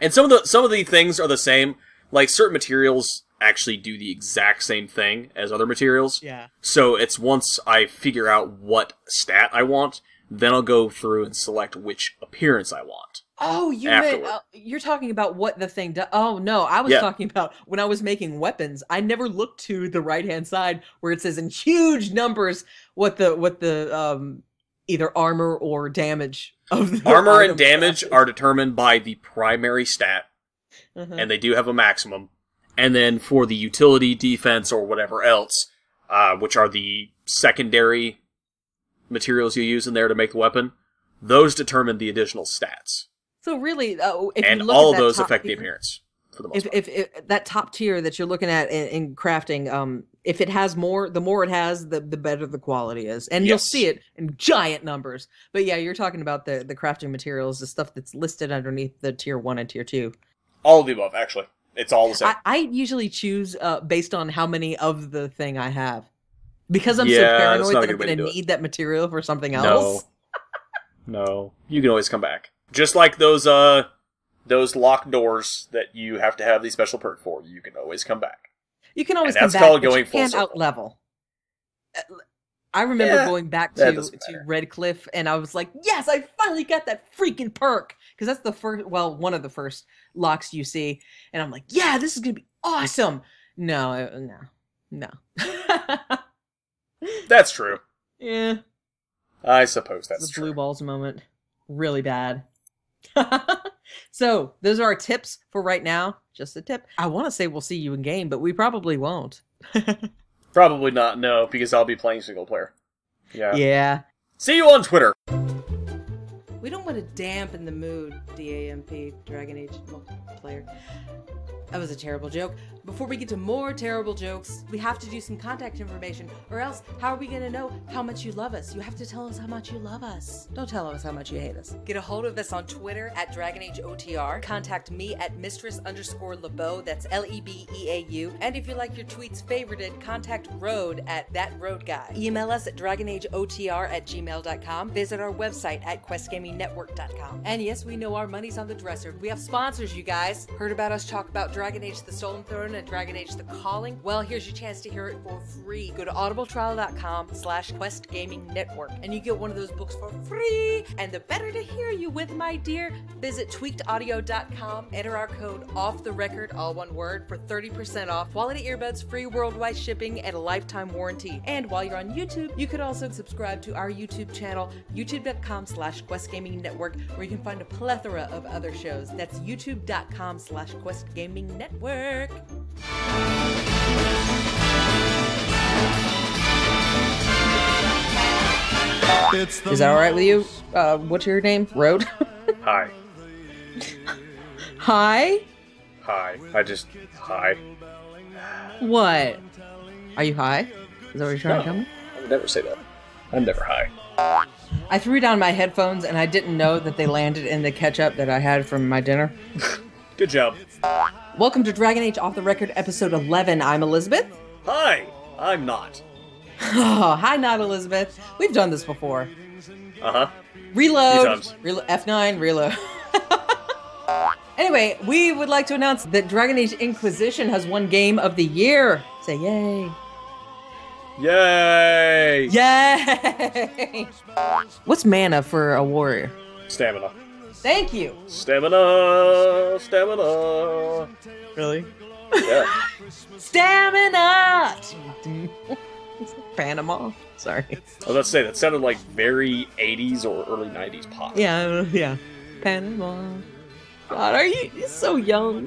And some of the some of the things are the same. Like certain materials actually do the exact same thing as other materials. Yeah. So it's once I figure out what stat I want, then I'll go through and select which appearance I want. Oh, you meant, uh, you're talking about what the thing does. Oh no, I was Yeah. talking about when I was making weapons. I never looked to the right hand side where it says in huge numbers what the what the um either armor or damage of the Armor and damage class are determined by the primary stat. Uh-huh. and they do have a maximum. And then for the utility, defense, or whatever else, uh, which are the secondary materials you use in there to make the weapon, those determine the additional stats. so really, uh, if and you look all those affect the appearance for the most If, part. if if that top tier that you're looking at in, in crafting, um, if it has more, the more it has, the the better the quality is, and you'll see it in giant numbers. But yeah, you're talking about the the crafting materials, the stuff that's listed underneath the tier one and tier two. all of the above, actually. It's all the same. I, I usually choose uh, based on how many of the thing I have, because I'm Yeah, so paranoid that I'm going to do it. need that material for something else. [LAUGHS] No, you can always come back. Just like those uh those locked doors that you have to have the special perk for, you can always come back. You can always And come that's back, called going full out level. I remember Yeah, going back to to matter. Redcliffe, and I was like, "Yes, I finally got that freaking perk!" Because that's the first, well, one of the first locks you see, and I'm like, "Yeah, this is gonna be awesome." No, uh, no, no. [LAUGHS] That's true. yeah, I suppose that's the true. blue balls moment, really bad. [LAUGHS] so those are our tips for right now. Just a tip. I want to say we'll see you in game, but we probably won't. [LAUGHS] Probably not, no, because I'll be playing single player. Yeah. yeah. See you on Twitter. We don't want to dampen the mood, DAMP, Dragon Age multiplayer. That was a terrible joke. Before we get to more terrible jokes, we have to do some contact information, or else how are we going to know how much you love us? You have to tell us how much you love us. Don't tell us how much you hate us. Get a hold of us on Twitter at Dragon Age OTR. Contact me at mistress underscore LeBeau, that's L E B E A U. And if you like your tweets favorited, contact Road at that Road Guy. Email us at dragonageotr at gmail.com. Visit our website at questgamingnetwork.com. And yes, we know our money's on the dresser. We have sponsors, you guys. Heard about us talk about Dragon Age The Stolen Throne and Dragon Age The Calling? Well, here's your chance to hear it for free. Go to audibletrial.com slash Quest Gaming Network and you get one of those books for free. And the better to hear you with, my dear, visit tweakedaudio.com, enter our code off the record, all one word, for 30% off, quality earbuds, free worldwide shipping, and a lifetime warranty. And while you're on YouTube, you could also subscribe to our YouTube channel, youtube.com slash Quest Gaming Network, where you can find a plethora of other shows. That's youtube.com slash Quest Gaming Network. Is that all right with you? Uh, what's your name? Road? [LAUGHS] Hi. Hi? Hi. I just. Hi. What? Are you high? Is that what you're trying to tell me? I would never say that. I'm never high. I threw down my headphones and I didn't know that they landed in the ketchup that I had from my dinner. [LAUGHS] Good job. Welcome to Dragon Age Off the Record, episode 11. I'm Elizabeth. Hi. I'm not. Oh, hi, not Elizabeth. We've done this before. Uh huh. Reload. Relo- F9, reload. [LAUGHS] anyway, we would like to announce that Dragon Age Inquisition has won Game of the Year. Say yay. Yay! Yay! [LAUGHS] What's mana for a warrior? Stamina. Thank you. Stamina. Stamina. Really? Yeah. [LAUGHS] Stamina! [LAUGHS] Panama. Sorry. I was about to say that sounded like very 80s or early 90s pop. Yeah, [LAUGHS] yeah. Panama. God, are you you're so young?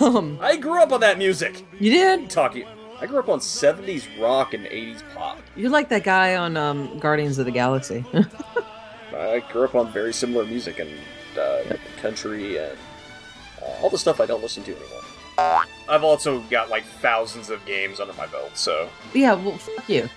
Um, I grew up on that music. you did? Talking. I grew up on 70s rock and 80s pop. You're like that guy on um, Guardians of the Galaxy. I grew up on very similar music and uh, country and uh, all the stuff I don't listen to anymore. I've also got like thousands of games under my belt, so yeah, well, fuck you.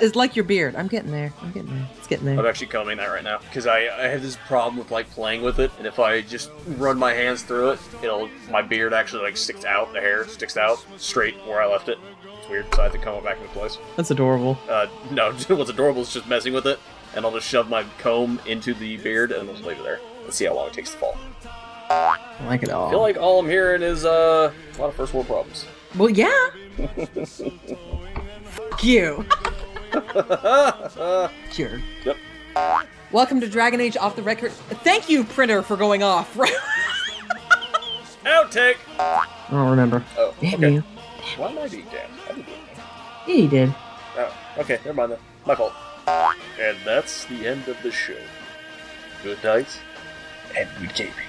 It's like your beard. I'm getting there. I'm getting there. It's getting there. I'm actually combing that right now because I, I have this problem with like playing with it, and if I just run my hands through it, it'll my beard actually like sticks out, the hair sticks out straight where I left it. It's weird, so I have to comb it back into place. That's adorable. Uh, no, [LAUGHS] what's adorable is just messing with it, and I'll just shove my comb into the beard and I'll just leave it there. Let's see how long it takes to fall. I like it all. I feel like all I'm hearing is uh, a lot of first world problems. well, yeah. fuck you. Sure. Yep. Welcome to Dragon Age Off the Record. Thank you, printer, for going off. [LAUGHS] Outtake! I don't remember. Oh, Damn okay. you. Why am I being damned? I didn't do anything. Yeah, you did. Oh, okay, never mind then. My fault. And that's the end of the show. Good night, and good gaming.